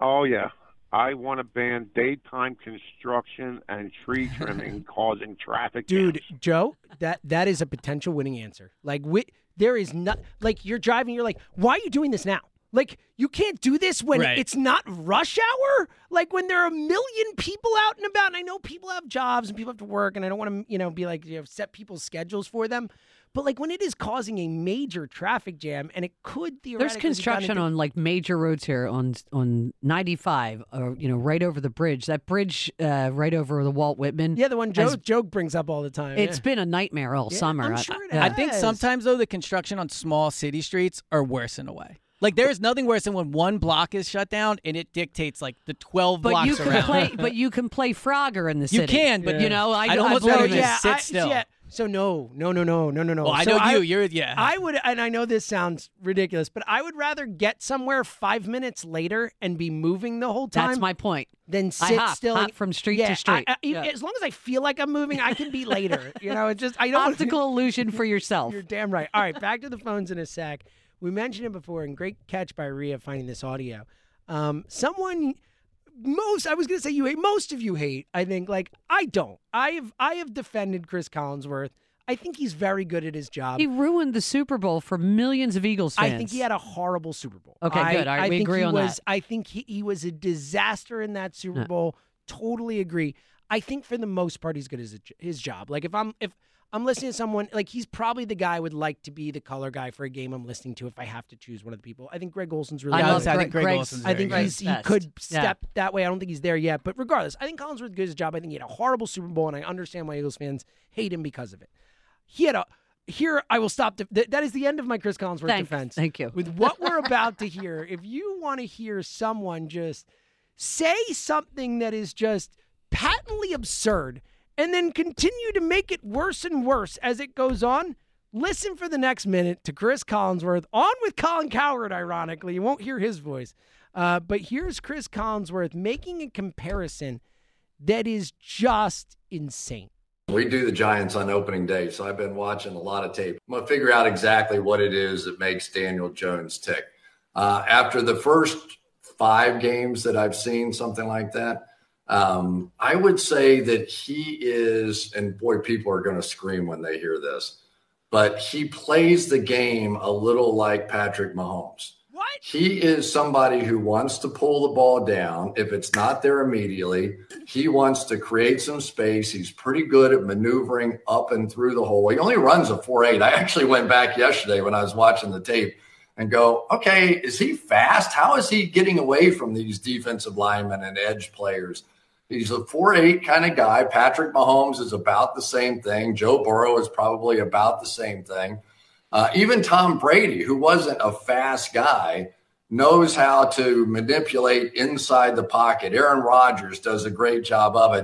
Speaker 13: Oh yeah, I want to ban daytime construction and tree trimming causing traffic.
Speaker 1: Dude, Joe, that that is a potential winning answer. Like, we, there is not like you're driving. You're like, why are you doing this now? Like, you can't do this when
Speaker 2: Right.
Speaker 1: it's not rush hour. Like when there are a million people out and about. And I know people have jobs and people have to work, and I don't want to, you know, be like, you know, set people's schedules for them. But like when it is causing a major traffic jam, and it could theoretically
Speaker 3: There's
Speaker 1: be done
Speaker 3: construction
Speaker 1: into-
Speaker 3: on like major roads here on on 95, or you know, right over the bridge. That bridge uh, right over the Walt Whitman.
Speaker 1: Yeah, the one Joe
Speaker 3: has-
Speaker 1: Joe brings up all the time.
Speaker 3: It's
Speaker 1: yeah.
Speaker 3: been a nightmare all
Speaker 1: Yeah,
Speaker 3: summer.
Speaker 1: I'm sure it
Speaker 3: yeah.
Speaker 2: I think sometimes though the construction on small city streets are worse in a way. Like there's nothing worse than when one block is shut down and it dictates like the 12
Speaker 3: But
Speaker 2: blocks
Speaker 3: you can
Speaker 2: around.
Speaker 3: play. But you can play Frogger in the city.
Speaker 2: You can, but
Speaker 3: you know, I,
Speaker 2: I'd almost
Speaker 3: I
Speaker 2: rather
Speaker 3: believe
Speaker 2: just sit
Speaker 1: I-
Speaker 2: still.
Speaker 1: yeah. So no, no, no, no, no, no, no.
Speaker 2: Well, I
Speaker 1: So
Speaker 2: know you. You're yeah.
Speaker 1: I would, and I know this sounds ridiculous, but I would rather get somewhere five minutes later and be moving the whole time.
Speaker 3: That's my point.
Speaker 1: Than
Speaker 3: I
Speaker 1: sit
Speaker 3: hop,
Speaker 1: still
Speaker 3: hop from street
Speaker 1: yeah,
Speaker 3: to street.
Speaker 1: I- I-
Speaker 3: Yeah.
Speaker 1: As long as I feel like I'm moving, I can be later. you know, it's just I don't.
Speaker 3: Optical illusion for yourself.
Speaker 1: You're damn right. All right, back to the phones in a sec. We mentioned it before, and great catch by Rhea finding this audio. Um, someone, most I was going to say you hate. Most of you hate. I think like I don't. I have I have defended Chris Collinsworth. I think he's very good at his job.
Speaker 3: He ruined the Super Bowl for millions of Eagles fans.
Speaker 1: I think he had a horrible Super Bowl.
Speaker 3: Okay,
Speaker 1: I,
Speaker 3: good. All right,
Speaker 1: I
Speaker 3: we
Speaker 1: think
Speaker 3: agree
Speaker 1: he
Speaker 3: on
Speaker 1: was,
Speaker 3: that.
Speaker 1: I think he, he was a disaster in that Super
Speaker 3: Yeah.
Speaker 1: Bowl. Totally agree. I think for the most part he's good at his, his job. Like if I'm if I'm listening to someone like he's probably the guy I would like to be the color guy for a game I'm listening to if I have to choose one of the people. I think Greg Olsen's really
Speaker 2: I
Speaker 1: good.
Speaker 2: love I think Greg
Speaker 3: Greg's-
Speaker 2: Olsen's
Speaker 1: I think he's, he
Speaker 3: Best.
Speaker 1: could
Speaker 3: Yeah.
Speaker 1: step that way. I don't think he's there yet. But regardless, I think Collinsworth did his job. I think he had a horrible Super Bowl, and I understand why Eagles fans hate him because of it. He had a. Here, I will stop. th- that is the end of my Chris Collinsworth
Speaker 3: Thank-
Speaker 1: defense.
Speaker 3: thank you.
Speaker 1: With what we're about to hear, if you want to hear someone just say something that is just patently absurd and then continue to make it worse and worse as it goes on, listen for the next minute to Chris Collinsworth on with Colin Cowherd, ironically. You won't hear his voice. Uh, but here's Chris Collinsworth making a comparison that is just insane.
Speaker 14: We do the Giants on opening day, so I've been watching a lot of tape. I'm going to figure out exactly what it is that makes Daniel Jones tick. Uh, after the first five games that I've seen, something like that, um, I would say that he is, and boy, people are going to scream when they hear this, but he plays the game a little like Patrick Mahomes.
Speaker 1: What?
Speaker 14: He is somebody who wants to pull the ball down. If it's not there immediately, he wants to create some space. He's pretty good at maneuvering up and through the hole. He only runs a 4 8. I actually went back yesterday when I was watching the tape and go, okay, is he fast? How is he getting away from these defensive linemen and edge players? He's a 4 8 kind of guy. Patrick Mahomes is about the same thing. Joe Burrow is probably about the same thing. Uh, even Tom Brady, who wasn't a fast guy, knows how to manipulate inside the pocket. Aaron Rodgers does a great job of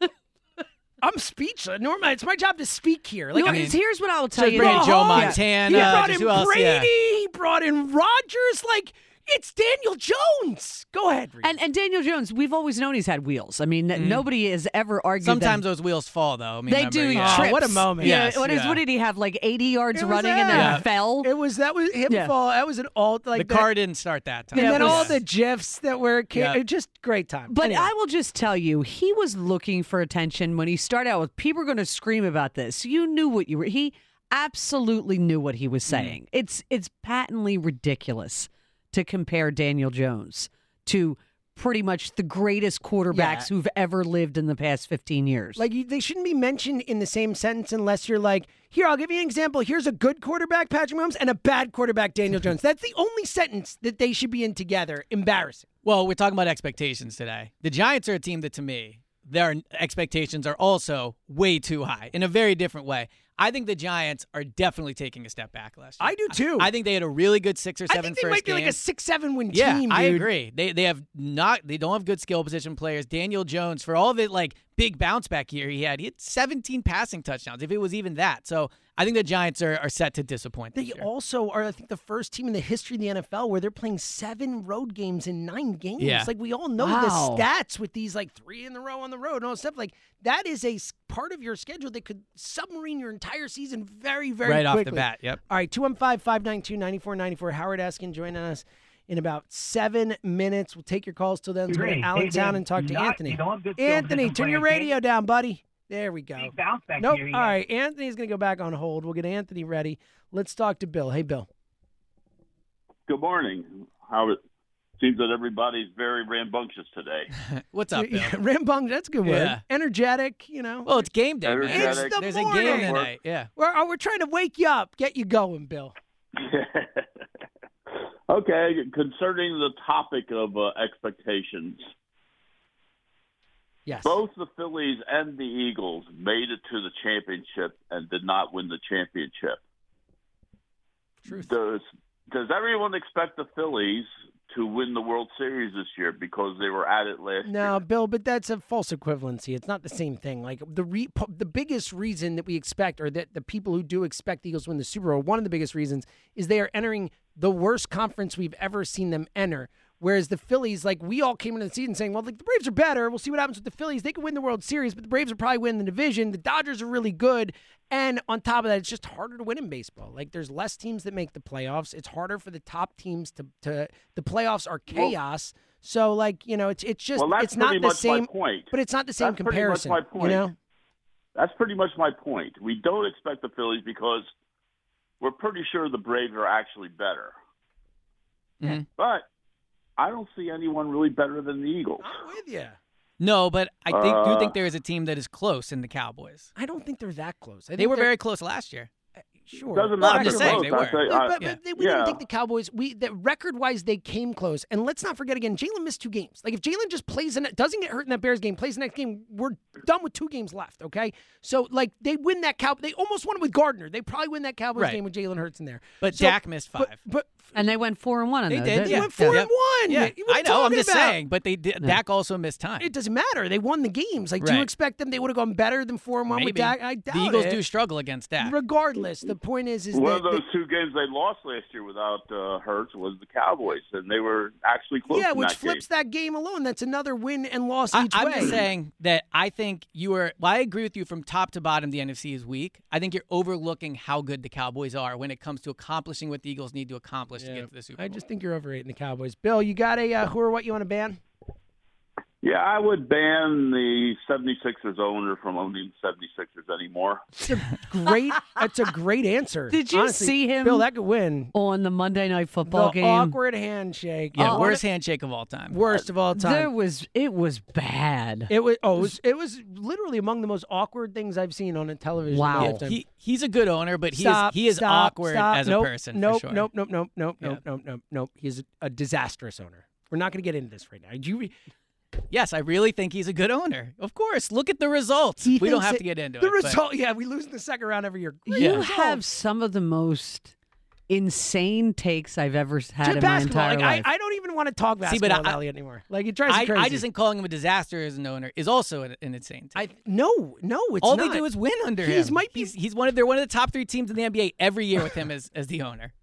Speaker 14: it.
Speaker 1: I'm speechless. Norma, it's my job to speak here. Like,
Speaker 3: know,
Speaker 1: I mean,
Speaker 3: here's what I will tell
Speaker 2: Just
Speaker 3: you.
Speaker 2: Joe
Speaker 1: Mahomes,
Speaker 2: Montana.
Speaker 1: He brought
Speaker 2: just
Speaker 1: in
Speaker 2: who else?
Speaker 1: Brady.
Speaker 2: Yeah.
Speaker 1: He brought in Rodgers. Like It's Daniel Jones. Go ahead. Reed.
Speaker 3: And and Daniel Jones, we've always known he's had wheels. I mean, nobody has ever argued.
Speaker 2: Sometimes
Speaker 3: that
Speaker 2: those wheels fall, though. I mean,
Speaker 3: they
Speaker 2: remember,
Speaker 3: do.
Speaker 2: yeah.
Speaker 3: Trips.
Speaker 1: what a moment.
Speaker 3: Yeah.
Speaker 2: Yes,
Speaker 3: what is?
Speaker 2: yeah.
Speaker 3: What did he have? Like 80 yards
Speaker 1: It was
Speaker 3: running and
Speaker 1: that.
Speaker 3: then fell.
Speaker 1: It was that was him
Speaker 3: Yeah.
Speaker 1: fall. That was an all like
Speaker 2: the
Speaker 1: that-
Speaker 2: car didn't start that time.
Speaker 1: and then
Speaker 3: was-
Speaker 1: all the gifs that were ca-
Speaker 2: Yeah.
Speaker 1: it just great time.
Speaker 3: But
Speaker 1: Anyway.
Speaker 3: I will just tell you, he was looking for attention when he started out with people are going to scream about this. You knew what you were. He absolutely knew what he
Speaker 1: Mm.
Speaker 3: was saying. It's it's patently ridiculous to compare Daniel Jones to pretty much the greatest quarterbacks
Speaker 1: Yeah.
Speaker 3: who've ever lived in the past 15 years.
Speaker 1: Like they shouldn't be mentioned in the same sentence unless you're like, here, I'll give you an example. Here's a good quarterback, Patrick Mahomes, and a bad quarterback, Daniel Jones. That's the only sentence that they should be in together. Embarrassing.
Speaker 2: Well, we're talking about expectations today. The Giants are a team that, to me, their expectations are also way too high in a very different way. I think the Giants are definitely taking a step back last year.
Speaker 1: I do too.
Speaker 2: I think they had a really good six or seven.
Speaker 1: I
Speaker 2: seven
Speaker 1: think they might be like a six-seven win
Speaker 2: yeah,
Speaker 1: team. Dude.
Speaker 2: I agree. They they have not they don't have good skill position players. Daniel Jones, for all of it, like big bounce back year he had, he had 17 passing touchdowns, if it was even that. So I think the Giants are, are set to disappoint.
Speaker 1: They
Speaker 2: year.
Speaker 1: also are, I think, the first team in the history of the NFL where they're playing seven road games in nine games.
Speaker 2: Yeah.
Speaker 1: Like we all know
Speaker 3: Wow.
Speaker 1: the stats with these like three in the row on the road and all that stuff. Like that is a part of your schedule that could submarine your entire season very, very
Speaker 2: Right off the bat, yep.
Speaker 1: All right, 215 592 9494. Howard Eskin joining us in about seven minutes. We'll take your calls till then. Let's go to
Speaker 15: Hey, hey,
Speaker 1: and talk to
Speaker 15: not-
Speaker 1: Anthony.
Speaker 15: you don't have good skill
Speaker 1: Anthony, turn your
Speaker 15: players,
Speaker 1: radio down, buddy. There we go.
Speaker 15: Back
Speaker 1: Nope.
Speaker 15: here,
Speaker 1: All
Speaker 15: yeah.
Speaker 1: right, Anthony's going to go back on hold. We'll get Anthony ready. Let's talk to Bill. Hey, Bill.
Speaker 16: Good morning. How it seems that everybody's very rambunctious today.
Speaker 2: What's up, Bill?
Speaker 1: Rambung, that's a good word.
Speaker 2: Yeah.
Speaker 1: Energetic, you know.
Speaker 2: Well, it's game day, man.
Speaker 16: Energetic.
Speaker 1: It's the
Speaker 2: There's
Speaker 1: morning.
Speaker 2: a game tonight. Yeah.
Speaker 1: We're, oh, we're trying to wake you up, get you going, Bill.
Speaker 16: okay, concerning the topic of uh, expectations,
Speaker 1: Yes.
Speaker 16: both the Phillies and the Eagles made it to the championship and did not win the championship.
Speaker 1: Truth.
Speaker 16: Does does everyone expect the Phillies to win the World Series this year because they were at it last year?
Speaker 1: No, Bill, but that's a false equivalency. It's not the same thing. Like the re- the biggest reason that we expect, or that the people who do expect the Eagles win the Super Bowl, one of the biggest reasons is they are entering the worst conference we've ever seen them enter. Whereas the Phillies, like we all came into the season saying, well, like the Braves are better. We'll see what happens with the Phillies. They could win the World Series, but the Braves will probably win the division. The Dodgers are really good. And on top of that, it's just harder to win in baseball. Like there's less teams that make the playoffs. It's harder for the top teams to to the playoffs are
Speaker 16: Well-
Speaker 1: chaos. so like, you know, it's it's just
Speaker 16: Well,
Speaker 1: it's not the same
Speaker 16: point.
Speaker 1: but it's not the same
Speaker 16: That's pretty much
Speaker 1: comparison.
Speaker 16: my point.
Speaker 1: You know?
Speaker 16: That's pretty much my point. We don't expect the Phillies because we're pretty sure the Braves are actually better.
Speaker 2: Mm-hmm.
Speaker 16: But I don't see anyone really better than the Eagles.
Speaker 1: I'm with you.
Speaker 2: No, but I think, do
Speaker 16: Uh,
Speaker 2: think there is a team that is close in the Cowboys.
Speaker 1: I don't think they're that close. I
Speaker 2: They
Speaker 1: think
Speaker 2: were
Speaker 1: they're-
Speaker 2: very close last year.
Speaker 1: Sure.
Speaker 16: Doesn't
Speaker 2: Well,
Speaker 16: matter.
Speaker 2: I'm just saying
Speaker 16: close.
Speaker 2: they were.
Speaker 16: say-
Speaker 1: But,
Speaker 16: I-
Speaker 1: but, but they, we
Speaker 16: yeah.
Speaker 1: didn't think the Cowboys. We that record wise they came close, and let's not forget again. Jalen missed two games. Like if Jalen just plays and doesn't get hurt in that Bears game, plays the next game, we're done with two games left. Okay, so like they win that cow. They almost won it with Gardner. They probably win that Cowboys
Speaker 2: Right.
Speaker 1: game with Jalen Hurts in there.
Speaker 2: But
Speaker 1: So-
Speaker 2: Dak missed five.
Speaker 1: But,
Speaker 3: and they went four and one. On
Speaker 2: They
Speaker 3: those,
Speaker 2: did.
Speaker 3: didn't
Speaker 2: Yeah.
Speaker 3: they?
Speaker 1: went four
Speaker 2: Yep.
Speaker 1: and one.
Speaker 2: Yeah,
Speaker 1: What are you
Speaker 2: I know. I'm just
Speaker 1: about?
Speaker 2: saying. But they did, Dak also missed time.
Speaker 1: It doesn't matter. They won the games. Like, do you expect them? They would have gone better than four and one with
Speaker 2: Maybe.
Speaker 1: Dak. I doubt
Speaker 2: the Eagles
Speaker 1: it.
Speaker 2: do struggle against Dak.
Speaker 1: Regardless, the point is, is
Speaker 16: One
Speaker 1: that
Speaker 16: of those two games they lost last year without uh, Hurts was the Cowboys, and they were actually close.
Speaker 1: yeah,
Speaker 16: in
Speaker 1: which
Speaker 16: that
Speaker 1: flips
Speaker 16: game.
Speaker 1: that game alone. That's another win and loss
Speaker 2: I,
Speaker 1: each
Speaker 2: I'm
Speaker 1: way.
Speaker 2: just saying that I think you are. Well, I agree with you from top to bottom. The NFC is weak. I think you're overlooking how good the Cowboys are when it comes to accomplishing what the Eagles need to accomplish to get to the Super Bowl.
Speaker 1: I just think you're overrating the Cowboys. Bill, you got a uh, who or what you want to ban?
Speaker 16: Yeah, I would ban the 76ers owner from owning the 76ers anymore.
Speaker 1: It's a great. That's a great answer.
Speaker 3: Did you
Speaker 1: Honestly,
Speaker 3: see him
Speaker 1: Bill? That could win.
Speaker 3: on the Monday Night Football
Speaker 1: the
Speaker 3: game?
Speaker 1: awkward handshake.
Speaker 2: yeah,
Speaker 1: Oh,
Speaker 2: worst handshake of all time.
Speaker 1: worst of all time.
Speaker 3: There was it was bad.
Speaker 1: It was oh, it was, it was literally among the most awkward things I've seen on a television.
Speaker 3: Wow.
Speaker 2: Yeah, he he's a good owner, but he
Speaker 1: Stop,
Speaker 2: is he is
Speaker 1: stop,
Speaker 2: awkward
Speaker 1: stop.
Speaker 2: as a person.
Speaker 1: Nope,
Speaker 2: for sure.
Speaker 1: nope, nope, nope, nope,
Speaker 2: Yeah.
Speaker 1: nope, nope, nope, nope. He's a, a disastrous owner. We're not going to get into this right now. Do you? Re-
Speaker 2: Yes, I really think he's a good owner. Of course, look at the results.
Speaker 1: he
Speaker 2: we don't have
Speaker 1: that-
Speaker 2: to get into
Speaker 1: the
Speaker 2: it. The
Speaker 1: result. Yeah, we lose in the second round every year. Great
Speaker 3: You
Speaker 1: result.
Speaker 3: have some of the most insane takes I've ever had
Speaker 1: Just
Speaker 3: in
Speaker 1: basketball.
Speaker 3: my entire
Speaker 1: like,
Speaker 3: life.
Speaker 1: I, I don't even want to talk
Speaker 2: See, but
Speaker 1: basketball with
Speaker 2: I-
Speaker 1: Elliot anymore. Like it drives me
Speaker 2: I,
Speaker 1: crazy.
Speaker 2: I just think calling him a disaster as an owner is also an, an insane. Take.
Speaker 1: I no, no. It's
Speaker 2: All
Speaker 1: not.
Speaker 2: they do is win under
Speaker 1: He's
Speaker 2: him.
Speaker 1: might be.
Speaker 2: He's, he's one of they're one of the top three teams in the NBA every year with him as as the owner.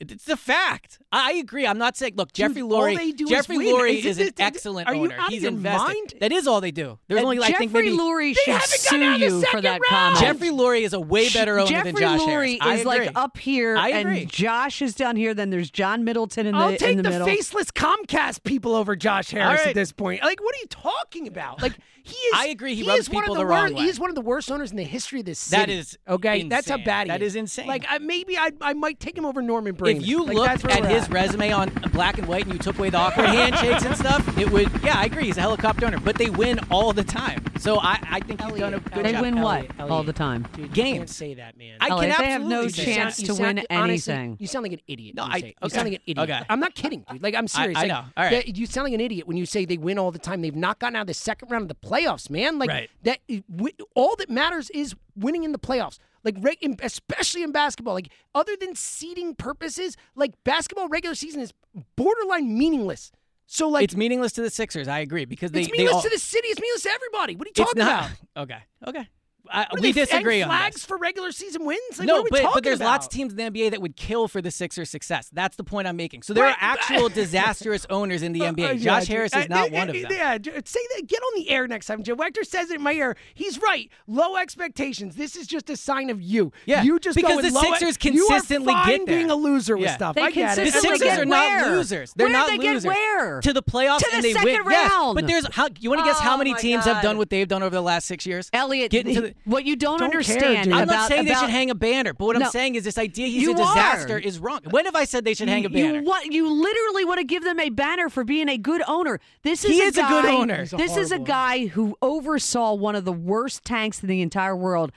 Speaker 2: It's a fact. I agree. I'm not saying. Look, Jeffrey
Speaker 1: Dude,
Speaker 2: Lurie. Jeffrey. Lurie
Speaker 1: is,
Speaker 2: is an excellent
Speaker 1: are you
Speaker 2: owner. He's invested.
Speaker 1: Mind?
Speaker 2: That is all they do. There's
Speaker 3: and
Speaker 2: only like Jeffrey I think maybe,
Speaker 3: Lurie should sue you for that
Speaker 1: round.
Speaker 3: comment.
Speaker 2: Jeffrey Lurie is a way better owner
Speaker 3: Jeffrey
Speaker 2: than Josh
Speaker 3: Lurie
Speaker 2: Harris.
Speaker 3: is like up here, and Josh is down here. Then there's John Middleton in the
Speaker 1: middle.
Speaker 3: the I'll
Speaker 1: take
Speaker 3: in
Speaker 1: the,
Speaker 3: the
Speaker 1: faceless Comcast people over Josh Harris
Speaker 2: right.
Speaker 1: at this point. Like, what are you talking about? Like. He is.
Speaker 2: I agree. He,
Speaker 1: he
Speaker 2: rubs people
Speaker 1: the,
Speaker 2: the wrong way.
Speaker 1: He is one of the worst owners in the history of this city.
Speaker 2: That is
Speaker 1: okay. Insane. That's how bad he
Speaker 2: that
Speaker 1: is.
Speaker 2: That is insane.
Speaker 1: Like I, maybe I, I might take him over Norman Braman.
Speaker 2: If you
Speaker 1: like,
Speaker 2: looked at his
Speaker 1: at.
Speaker 2: resume on black and white and you took away the awkward handshakes and stuff, it would. Yeah, I agree. He's a helicopter owner, but they win all the time. So I, I think he's done a good
Speaker 3: they
Speaker 2: job.
Speaker 3: They win what all the time?
Speaker 2: Games.
Speaker 1: say that, man.
Speaker 2: I can
Speaker 3: they have no chance to win anything.
Speaker 1: You sound like an idiot.
Speaker 2: No, I.
Speaker 1: You sound like an idiot.
Speaker 2: Okay.
Speaker 1: I'm not kidding, dude. Like I'm serious.
Speaker 2: I, know. All right.
Speaker 1: You sound like an idiot when you say they win all the time. They've not gotten out of the second round of the playoffs, man. Like
Speaker 2: right.
Speaker 1: that. All that matters is winning in the playoffs. Like especially in basketball. Like other than seeding purposes, like basketball regular season is borderline meaningless. So like
Speaker 2: it's meaningless to the Sixers. I agree because they,
Speaker 1: it's meaningless
Speaker 2: all,
Speaker 1: to the city. It's meaningless to everybody. What are you talking
Speaker 2: not,
Speaker 1: about?
Speaker 2: Okay, okay. I, we disagree on
Speaker 1: flags
Speaker 2: this.
Speaker 1: for regular season wins. Like,
Speaker 2: no, but, but there's
Speaker 1: about?
Speaker 2: lots of teams in the NBA that would kill for the Sixers' success. That's the point I'm making. So there
Speaker 1: right.
Speaker 2: are actual disastrous owners in the NBA.
Speaker 1: Uh,
Speaker 2: uh,
Speaker 1: yeah,
Speaker 2: Josh
Speaker 1: Harris
Speaker 2: is
Speaker 1: uh,
Speaker 2: not one of them.
Speaker 1: Yeah, say that. Get on the air next time, Joe. Hector says it in my ear. He's right. Low expectations. This is just a sign of you.
Speaker 2: Yeah,
Speaker 1: you just
Speaker 2: because the Sixers
Speaker 1: ex-
Speaker 2: consistently get there.
Speaker 1: being a loser with
Speaker 2: yeah.
Speaker 1: stuff.
Speaker 3: They
Speaker 1: I get it.
Speaker 2: The Sixers are not losers. They're not losers.
Speaker 3: where
Speaker 2: to the playoffs
Speaker 3: to
Speaker 2: and the
Speaker 3: they
Speaker 2: win.
Speaker 3: Round.
Speaker 2: Yes, but there's how you want to guess how many
Speaker 3: oh
Speaker 2: teams have done what they've done over the last six years?
Speaker 3: Elliot,
Speaker 2: getting
Speaker 3: the what you don't,
Speaker 1: don't
Speaker 3: understand.
Speaker 1: Care,
Speaker 2: I'm not saying
Speaker 3: about, they
Speaker 2: should hang a banner, but what
Speaker 3: no,
Speaker 2: I'm saying is this idea he's a disaster
Speaker 3: are.
Speaker 2: is wrong. When have I said they should hang a banner?
Speaker 3: You, you literally want to give them a banner for being a good owner. This is,
Speaker 2: he
Speaker 3: a,
Speaker 2: is guy, a good owner.
Speaker 3: This is a guy who oversaw one of the worst tanks in the entire world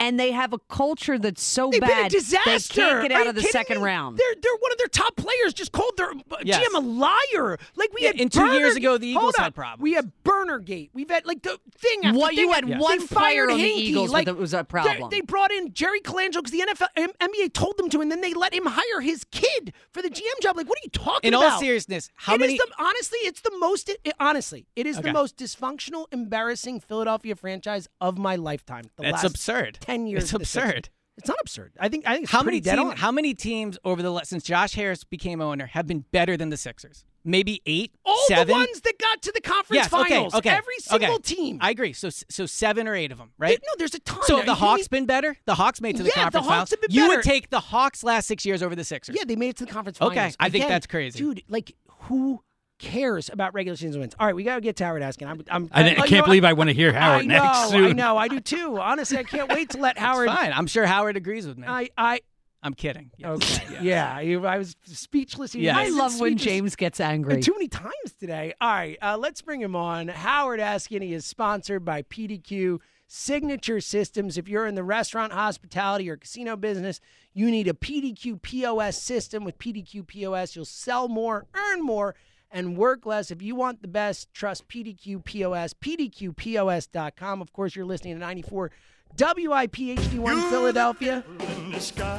Speaker 3: and they have a culture that's so
Speaker 1: They've
Speaker 3: bad.
Speaker 1: Been a disaster.
Speaker 3: They can't get out of the second
Speaker 1: me?
Speaker 3: round.
Speaker 1: They're, they're one of their top players just called their uh,
Speaker 2: yes.
Speaker 1: GM a liar. Like we
Speaker 2: yeah,
Speaker 1: had
Speaker 2: in two years ago, the Eagles had problems.
Speaker 1: We had Burnergate. We've had like the thing. After
Speaker 3: what
Speaker 1: thing
Speaker 3: you had
Speaker 1: yes.
Speaker 3: one
Speaker 1: fire
Speaker 3: on the Eagles
Speaker 1: like,
Speaker 3: that was a problem.
Speaker 1: They brought in Jerry Colangelo because the NFL NBA told them to, and then they let him hire his kid for the GM job. Like what are you talking
Speaker 2: in
Speaker 1: about?
Speaker 2: In all seriousness, how
Speaker 1: it
Speaker 2: many?
Speaker 1: The, honestly, it's the most. It, honestly, it is
Speaker 2: okay.
Speaker 1: the most dysfunctional, embarrassing Philadelphia franchise of my lifetime. The
Speaker 2: absurd
Speaker 1: ten years.
Speaker 2: It's absurd.
Speaker 1: It's not absurd. I think I think
Speaker 2: how many
Speaker 1: team,
Speaker 2: how many teams over the since Josh Harris became owner have been better than the Sixers? Maybe eight,
Speaker 1: all
Speaker 2: seven?
Speaker 1: the ones that got to the conference
Speaker 2: yes,
Speaker 1: finals.
Speaker 2: Okay, okay,
Speaker 1: every single
Speaker 2: okay.
Speaker 1: team.
Speaker 2: I agree. So so seven or eight of them, right?
Speaker 1: No, there's a ton.
Speaker 2: So the Hawks
Speaker 1: mean,
Speaker 2: been better. The Hawks made to the
Speaker 1: yeah,
Speaker 2: conference the
Speaker 1: Hawks
Speaker 2: finals.
Speaker 1: Have been
Speaker 2: you would take the Hawks last six years over the Sixers.
Speaker 1: Yeah, they made it to the conference finals.
Speaker 2: Okay, I
Speaker 1: Again, think
Speaker 2: that's crazy,
Speaker 1: dude. Like who cares about regular season wins? All right, we got to get to Howard Eskin. I'm, I'm,
Speaker 15: I,
Speaker 1: I,
Speaker 15: can't
Speaker 1: you know,
Speaker 15: believe I, I want to hear Howard
Speaker 1: I know, next.
Speaker 15: Soon.
Speaker 1: I know, I do too. Honestly, I can't wait to let Howard.
Speaker 2: It's fine, I'm sure Howard agrees with me.
Speaker 1: I, I,
Speaker 2: I'm kidding. Yes.
Speaker 1: Okay. yeah, I was speechless.
Speaker 2: Yes.
Speaker 3: I love
Speaker 1: speechless.
Speaker 3: when James gets angry.
Speaker 1: Too many times today. All right, uh, let's bring him on. Howard Eskin. He is sponsored by PDQ Signature Systems. If you're in the restaurant, hospitality, or casino business, you need a PDQ POS system. With PDQ POS, you'll sell more, earn more, and work less. If you want the best, trust PDQ POS, PDQPOS.com. Of course, you're listening to 94 WIPHD1 Philadelphia,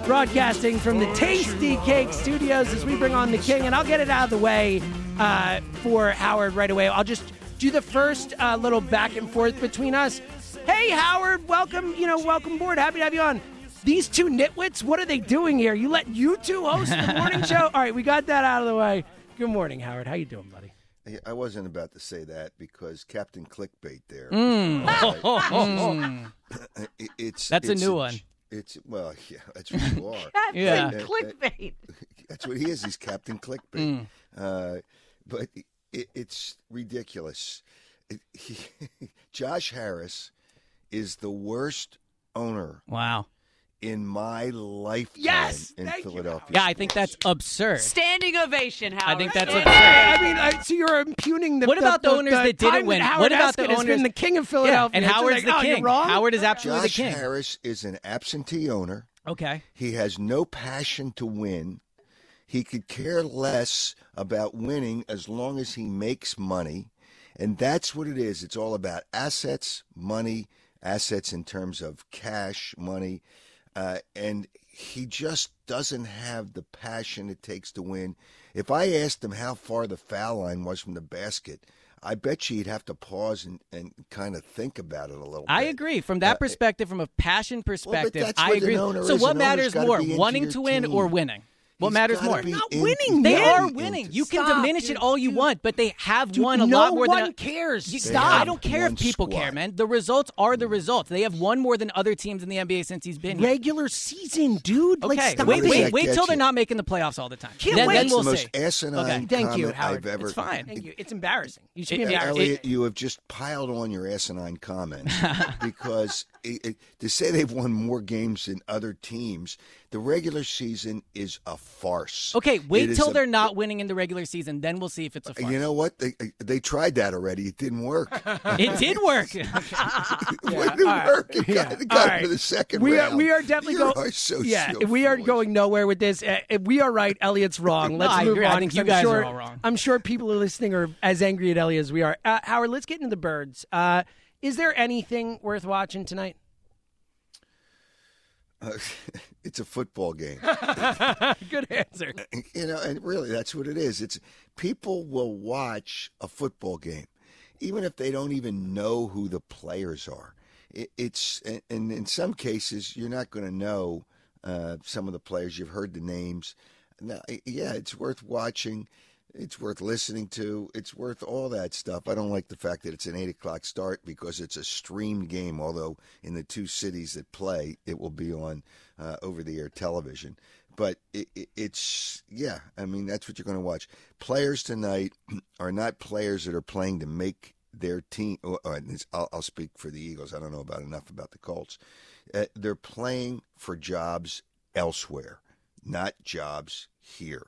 Speaker 1: broadcasting from the Tastykake Studios as we bring on the king. And I'll get it out of the way uh, for Howard right away. I'll just do the first uh, little back and forth between us. Hey, Howard, welcome, you know, welcome board. Happy to have you on. These two nitwits, what are they doing here? You let you two host the morning show? All right, we got that out of the way. Good morning, Howard. How you doing, buddy?
Speaker 17: I wasn't about to say that because Captain Clickbait there.
Speaker 2: Mm.
Speaker 17: Right. it's
Speaker 2: that's
Speaker 17: it's, a
Speaker 2: new one.
Speaker 17: It's well, yeah, that's what you are.
Speaker 3: Captain
Speaker 2: yeah.
Speaker 3: Clickbait.
Speaker 17: That's what he is. He's Captain Clickbait. Mm. Uh, but it, it's ridiculous. It, he, Josh Harris is the worst owner.
Speaker 2: Wow
Speaker 17: in my lifetime
Speaker 1: yes!
Speaker 17: in
Speaker 1: Thank
Speaker 17: Philadelphia.
Speaker 2: Yeah, I think that's absurd.
Speaker 3: Standing ovation, Howard.
Speaker 2: I think that's absurd.
Speaker 1: I mean, I, so you're impugning the.
Speaker 2: What the, about the, the owners the that didn't win?
Speaker 1: That
Speaker 2: what about
Speaker 1: Eskin the
Speaker 2: owners?
Speaker 1: Been the king of Philadelphia,
Speaker 2: yeah,
Speaker 1: and
Speaker 2: Howard's
Speaker 1: like, oh, the
Speaker 2: king.
Speaker 1: Oh, wrong?
Speaker 2: Howard is absolutely
Speaker 17: Josh
Speaker 2: the king.
Speaker 17: Harris is an absentee owner.
Speaker 2: Okay.
Speaker 17: He has no passion to win. He could care less about winning as long as he makes money. And that's what it is. It's all about assets, money, assets in terms of cash, money, uh, and he just doesn't have the passion it takes to win. If I asked him how far the foul line was from the basket, I bet you he'd have to pause and, and kind of think about it a little bit.
Speaker 2: I agree. From that
Speaker 17: uh,
Speaker 2: perspective, from a passion perspective,
Speaker 17: well,
Speaker 2: I agree. so, what matters more, wanting to win
Speaker 17: team.
Speaker 2: or winning? What
Speaker 17: He's
Speaker 2: matters more?
Speaker 1: Not winning,
Speaker 2: They
Speaker 17: in-
Speaker 2: are winning. You can
Speaker 1: Stop,
Speaker 2: diminish
Speaker 1: dude,
Speaker 2: it all you
Speaker 1: dude.
Speaker 2: want, but they have
Speaker 1: Dude,
Speaker 2: won a
Speaker 1: no
Speaker 2: lot more No
Speaker 1: one
Speaker 2: than.
Speaker 1: cares.
Speaker 2: You-
Speaker 1: Stop.
Speaker 2: I don't care if people
Speaker 17: squad.
Speaker 2: care, man. The results are the results. They have won more than other teams in the NBA since he's been here.
Speaker 1: Regular season, dude.
Speaker 2: Okay,
Speaker 1: like, stop
Speaker 2: wait, wait, wait
Speaker 17: get
Speaker 2: till they're not making the playoffs all the time.
Speaker 1: Can't
Speaker 2: then,
Speaker 1: wait.
Speaker 2: then
Speaker 17: That's
Speaker 2: we'll
Speaker 17: the
Speaker 2: see.
Speaker 17: most asinine
Speaker 2: Okay.
Speaker 1: Thank you,
Speaker 17: comment
Speaker 1: Howard.
Speaker 17: I've ever.
Speaker 2: It's fine.
Speaker 1: Thank you. It's embarrassing. You should
Speaker 2: It-
Speaker 1: be embarrassed.
Speaker 17: Elliot, you have just piled on your asinine comments because it, it, to say they've won more games than other teams, the regular season is a farce.
Speaker 2: Okay, wait
Speaker 17: is
Speaker 2: till
Speaker 17: a-
Speaker 2: they're not winning in the regular season. Then we'll see if it's a farce.
Speaker 17: You know what? They they tried that already. It didn't work.
Speaker 2: it did work.
Speaker 17: it
Speaker 1: Yeah,
Speaker 17: wouldn't
Speaker 1: all right.
Speaker 17: work. It
Speaker 1: Yeah,
Speaker 17: got, it got
Speaker 1: all
Speaker 17: to the second
Speaker 1: we
Speaker 17: round.
Speaker 1: are we are definitely going.
Speaker 17: are so
Speaker 1: yeah, we are going nowhere with this. Uh, if we are right. Elliot's wrong. Let's
Speaker 2: I
Speaker 1: move
Speaker 2: agree.
Speaker 1: on.
Speaker 2: I think
Speaker 1: 'cause
Speaker 2: you
Speaker 1: I'm
Speaker 2: guys
Speaker 1: sure,
Speaker 2: are all wrong.
Speaker 1: I'm sure people are listening are as angry at Elliot as we are. Uh, Howard, let's get into the birds. Uh, is there anything worth watching tonight?
Speaker 17: Uh, it's a football game.
Speaker 1: Good answer.
Speaker 17: You know, and really, that's what it is. It's people will watch a football game, even if they don't even know who the players are. It, it's and in some cases, you're not going to know uh, some of the players. You've heard the names. Now, yeah, it's worth watching. It's worth listening to. It's worth all that stuff. I don't like the fact that it's an eight o'clock start because it's a streamed game. Although in the two cities that play, it will be on uh, over-the-air television. But it, it, it's yeah. I mean, that's what you're going to watch. Players tonight are not players that are playing to make their team. oh, oh, and it's- I'll, I'll speak for the Eagles. I don't know about enough about the Colts. Uh, they're playing for jobs elsewhere, not jobs here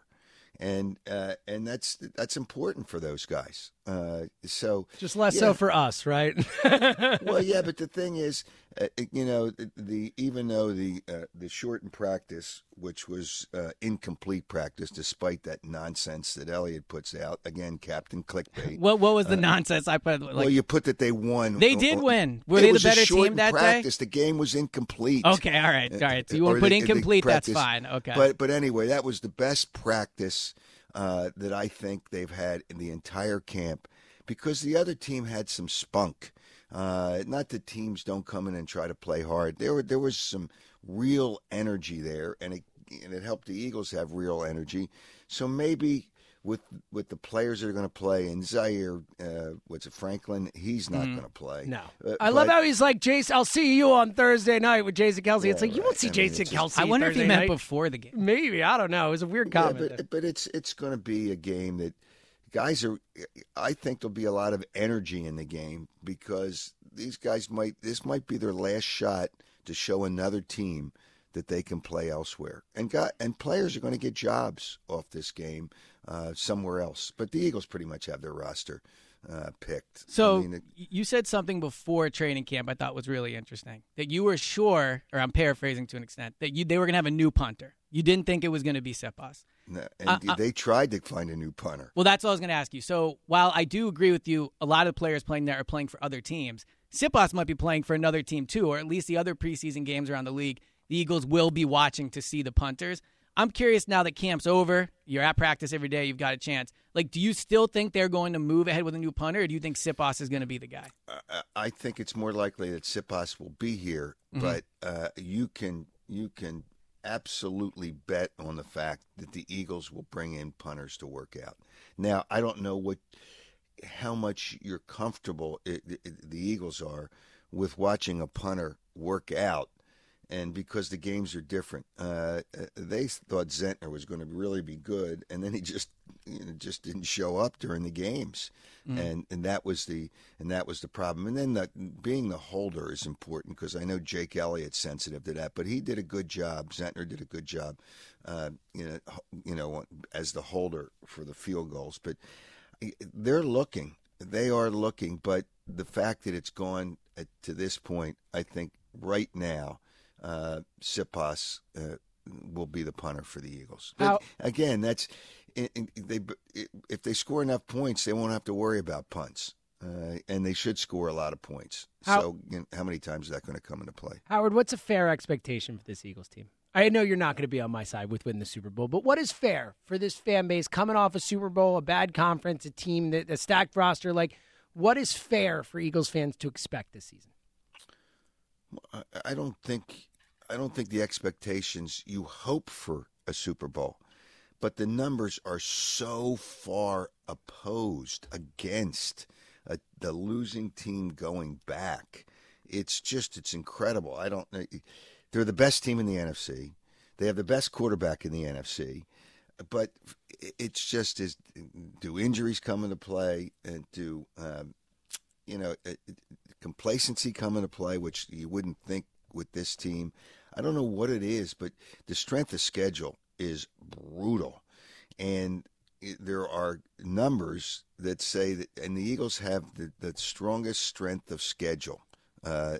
Speaker 17: and uh, and that's that's important for those guys. Uh, so
Speaker 1: Just less
Speaker 17: yeah.
Speaker 1: so for us, right?
Speaker 17: well, yeah, but the thing is, uh, you know, the, the even though the uh, the shortened practice, which was uh, incomplete practice, despite that nonsense that Elliot puts out again, Captain Clickbait.
Speaker 2: what what was the
Speaker 17: Uh,
Speaker 2: nonsense I put? Like,
Speaker 17: well, you put that they won.
Speaker 2: They did win. Were they the better team that day?
Speaker 17: practice. The game was incomplete.
Speaker 2: Okay, all right, all right. So you want to put
Speaker 17: the- the
Speaker 2: incomplete? That's fine. Okay.
Speaker 17: But but anyway, that was the best practice uh, that I think they've had in the entire camp because the other team had some spunk. Uh, not that teams don't come in and try to play hard. There were there was some real energy there, and it and it helped the Eagles have real energy. So maybe with with the players that are going to play and Zaire, uh, what's it, Franklin? He's not
Speaker 2: Mm.
Speaker 17: going to play.
Speaker 1: No.
Speaker 17: Uh,
Speaker 1: I love how he's like, Jason, I'll see you on Thursday night with Jason Kelce. it's
Speaker 17: Yeah,
Speaker 1: like, you won't see
Speaker 17: I mean,
Speaker 1: Jason
Speaker 17: it's just-
Speaker 1: Kelce.
Speaker 2: I wonder if he
Speaker 1: Thursday
Speaker 2: meant
Speaker 1: night.
Speaker 2: before the game.
Speaker 1: Maybe. I don't know. It was a weird
Speaker 17: Yeah,
Speaker 1: comment.
Speaker 17: but, but it's it's going to be a game that guys are. I think there'll be a lot of energy in the game because these guys might. This might be their last shot to show another team that they can play elsewhere, and got and players are going to get jobs off this game uh, somewhere else. But the Eagles pretty much have their roster uh, picked.
Speaker 2: So
Speaker 17: I mean, it-
Speaker 2: you said something before training camp I thought was really interesting. That you were sure, or I'm paraphrasing to an extent, that you they were going to have a new punter. You didn't think it was going to be Siposs.
Speaker 17: No, and
Speaker 2: Uh, uh,
Speaker 17: they tried to find a new punter.
Speaker 2: Well, that's what I was going to ask you. So while I do agree with you, a lot of players playing there are playing for other teams. Siposs might be playing for another team too, or at least the other preseason games around the league. The Eagles will be watching to see the punters. I'm curious now that camp's over, you're at practice every day, you've got a chance. Like, do you still think they're going to move ahead with a new punter, or do you think Siposs is going to be the guy?
Speaker 17: I- I think it's more likely that Siposs will be here,
Speaker 2: Mhm.
Speaker 17: but uh, you can you can absolutely bet on the fact that the Eagles will bring in punters to work out. Now, I don't know what how much you're comfortable i i the Eagles are with watching a punter work out. And because the games are different, uh, uh, they thought Zentner was going to really be good, and then he just you know, just didn't show up during the games,
Speaker 2: Mm.
Speaker 17: and and that was the and that was the problem. And then the, being the holder is important because I know Jake Elliott's sensitive to that, but he did a good job. Zentner did a good job, uh, you know, you know, as the holder for the field goals. But they're looking, they are looking, but the fact that it's gone at, to this point, I think right now, uh, Siposs uh, will be the punter for the Eagles. But again, that's they if they score enough points, they won't have to worry about punts, uh, and they should score a lot of points.
Speaker 1: How-
Speaker 17: so, you know, how many times is that going to come into play?
Speaker 1: Howard, what's a fair expectation for this Eagles team? I know you're not going to be on my side with winning the Super Bowl, but what is fair for this fan base coming off a Super Bowl, a bad conference, a team that a stacked roster? Like, what is fair for Eagles fans to expect this season?
Speaker 17: I don't think I don't think the expectations you hope for a Super Bowl. but the numbers are so far opposed against uh, the losing team going back. It's just it's incredible. I don't. They're the best team in the NFC. They have the best quarterback in the NFC. But it's just is do injuries come into play and do um, you know uh, complacency come into play, which you wouldn't think with this team. I don't know what it is, but the strength of schedule is brutal, and there are numbers that say that, and the Eagles have the, the strongest strength of schedule. Uh,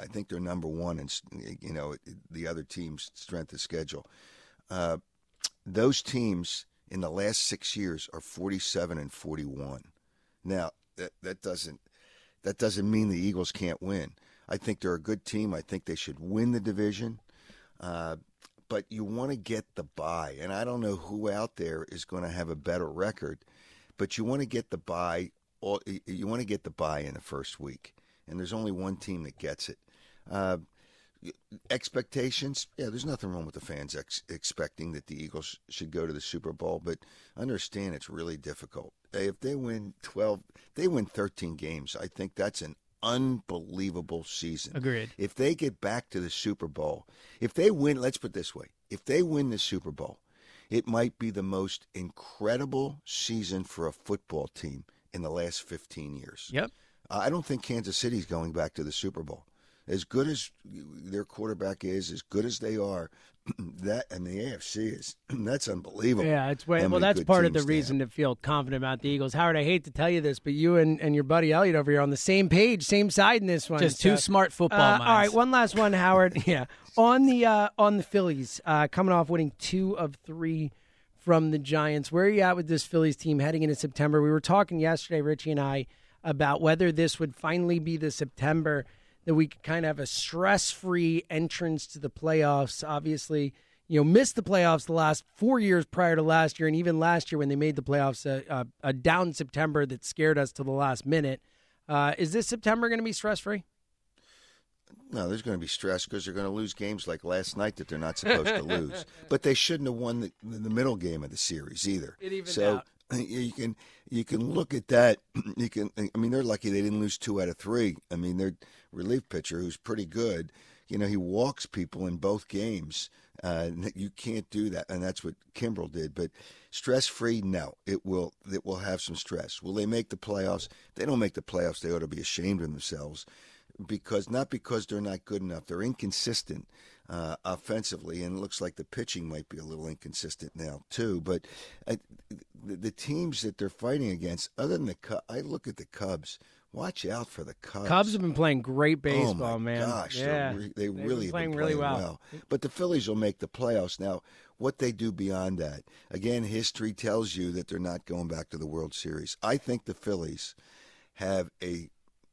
Speaker 17: I think they're number one in you know the other team's strength of schedule. Uh, those teams in the last six years are 47 and 41. Now that that doesn't that doesn't mean the Eagles can't win. I think they're a good team. I think they should win the division. Uh, but you want to get the buy. and I don't know who out there is going to have a better record, but you want to get the buy. You want to get the buy in the first week, and there's only one team that gets it. Uh, expectations yeah there's nothing wrong with the fans ex- expecting that the eagles should go to the super bowl but understand it's really difficult if they win 12 they win 13 games i think that's an unbelievable season.
Speaker 2: Agreed.
Speaker 17: If they get back to the super bowl if they win let's put it this way if they win the super bowl it might be the most incredible season for a football team in the last 15 years.
Speaker 2: Yep.
Speaker 17: I don't think kansas city's going back to the super bowl. As good as their quarterback is, as good as they are, that and the AFC is that's unbelievable.
Speaker 1: Yeah, it's way, well. That's part of the reason to feel confident about the Eagles. Howard, I hate to tell you this, but you and, and your buddy Eliot over here on the same page, same side in this one.
Speaker 2: Just two smart football
Speaker 1: uh,
Speaker 2: minds.
Speaker 1: All right, one last one, Howard. yeah, on the uh, on the Phillies, uh, coming off winning two of three from the Giants. Where are you at with this Phillies team heading into September? We were talking yesterday, Ritchie and I, about whether this would finally be the September that we could kind of have a stress-free entrance to the playoffs. Obviously, you know, missed the playoffs the last four years prior to last year, and even last year when they made the playoffs, a, a, a down September that scared us to the last minute. Uh, is this September going to be stress-free?
Speaker 17: No, there's going to be stress because they're going to lose games like last night that they're not supposed to lose. But they shouldn't have won the, the middle game of the series either.
Speaker 1: It even
Speaker 17: so
Speaker 1: out.
Speaker 17: You can you can look at that. You can. I mean, they're lucky they didn't lose two out of three. I mean, their relief pitcher, who's pretty good, you know, he walks people in both games. Uh, you can't do that, and that's what Kimbrel did. But stress free, no, it will. It will have some stress. Will they make the playoffs? They don't make the playoffs. They ought to be ashamed of themselves because not because they're not good enough. They're inconsistent uh, offensively, and it looks like the pitching might be a little inconsistent now too. But uh, the, the, teams that they're fighting against, other than the Cubs, I look at the Cubs. Watch out for the Cubs.
Speaker 1: Cubs have been playing great baseball,
Speaker 17: oh
Speaker 1: man.
Speaker 17: Gosh,
Speaker 1: yeah,
Speaker 17: re- they
Speaker 1: They've
Speaker 17: really
Speaker 1: been playing
Speaker 17: have been
Speaker 1: really
Speaker 17: playing
Speaker 1: well.
Speaker 17: But the Phillies will make the playoffs now. What they do beyond that, again, history tells you that they're not going back to the World Series. I think the Phillies have a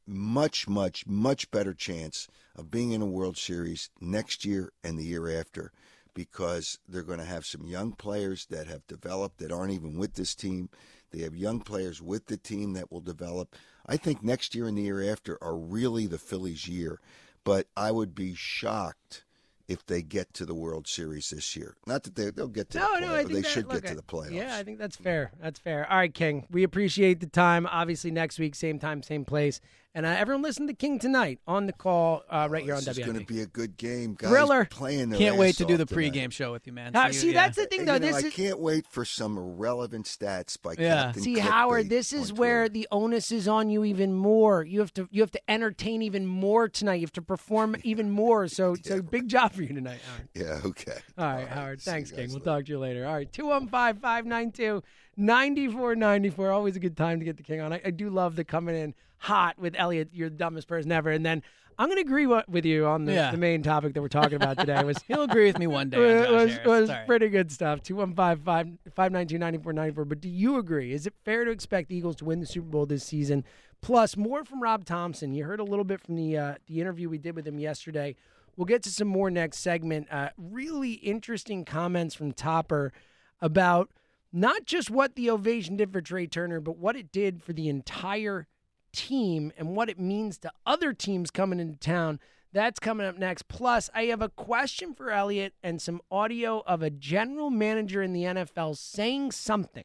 Speaker 17: much, much, much better chance of being in a World Series next year and the year after because they're going to have some young players that have developed that aren't even with this team. They have young players with the team that will develop. I think next year and the year after are really the Phillies' year, but I would be shocked if they get to the World Series this year. Not that they, they'll get to
Speaker 1: No,
Speaker 17: the
Speaker 1: no,
Speaker 17: but they
Speaker 1: that-
Speaker 17: should
Speaker 1: look,
Speaker 17: get to the playoffs.
Speaker 1: Yeah, I think that's fair. That's fair. All right, King. We appreciate the time. Obviously, next week, same time, same place. And uh, everyone listen to King tonight on the call uh, right here on
Speaker 17: This is
Speaker 1: WIP.
Speaker 17: going to be a good game, guys.
Speaker 1: Thriller.
Speaker 17: Playing
Speaker 2: Can't wait to do the
Speaker 17: tonight.
Speaker 2: pregame show with you, man.
Speaker 1: Uh,
Speaker 2: you-
Speaker 1: see,
Speaker 2: yeah.
Speaker 1: that's the thing,
Speaker 17: You
Speaker 1: though.
Speaker 17: know,
Speaker 1: This
Speaker 17: I
Speaker 1: is
Speaker 17: can't wait for some irrelevant stats by
Speaker 2: Yeah.
Speaker 17: Captain
Speaker 1: See,
Speaker 17: Clickbait
Speaker 1: Howard, this is
Speaker 17: on
Speaker 1: where the onus is on you even more. You have to you have to entertain even more tonight. You have to perform even more. So, so big job for you tonight, Howard.
Speaker 17: Yeah, okay.
Speaker 1: All right, Howard. Thanks, King. We'll talk to you later. All right, 215 592 9494. Always a good time to get the King on. I, I do love the coming in hot with Eliot. You're the dumbest person ever. And then I'm going to agree with you on the,
Speaker 2: Yeah.
Speaker 1: the main topic that we're talking about today. Was
Speaker 2: He'll agree with me one day.
Speaker 1: it was,
Speaker 2: Harris.
Speaker 1: was pretty good stuff. 215 592 9494. But do you agree? Is it fair to expect the Eagles to win the Super Bowl this season? Plus, more from Rob Thomson. You heard a little bit from the uh, the interview we did with him yesterday. We'll get to some more next segment. Uh, really interesting comments from Topper about not just what the ovation did for Trea Turner, but what it did for the entire team and what it means to other teams coming into town That's coming up next. Plus, I have a question for Eliot and some audio of a general manager in the NFL saying something.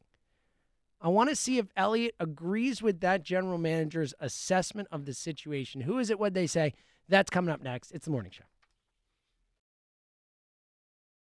Speaker 1: I want to see if Eliot agrees with that general manager's assessment of the situation. Who is it? What they say? That's coming up next. It's the morning show.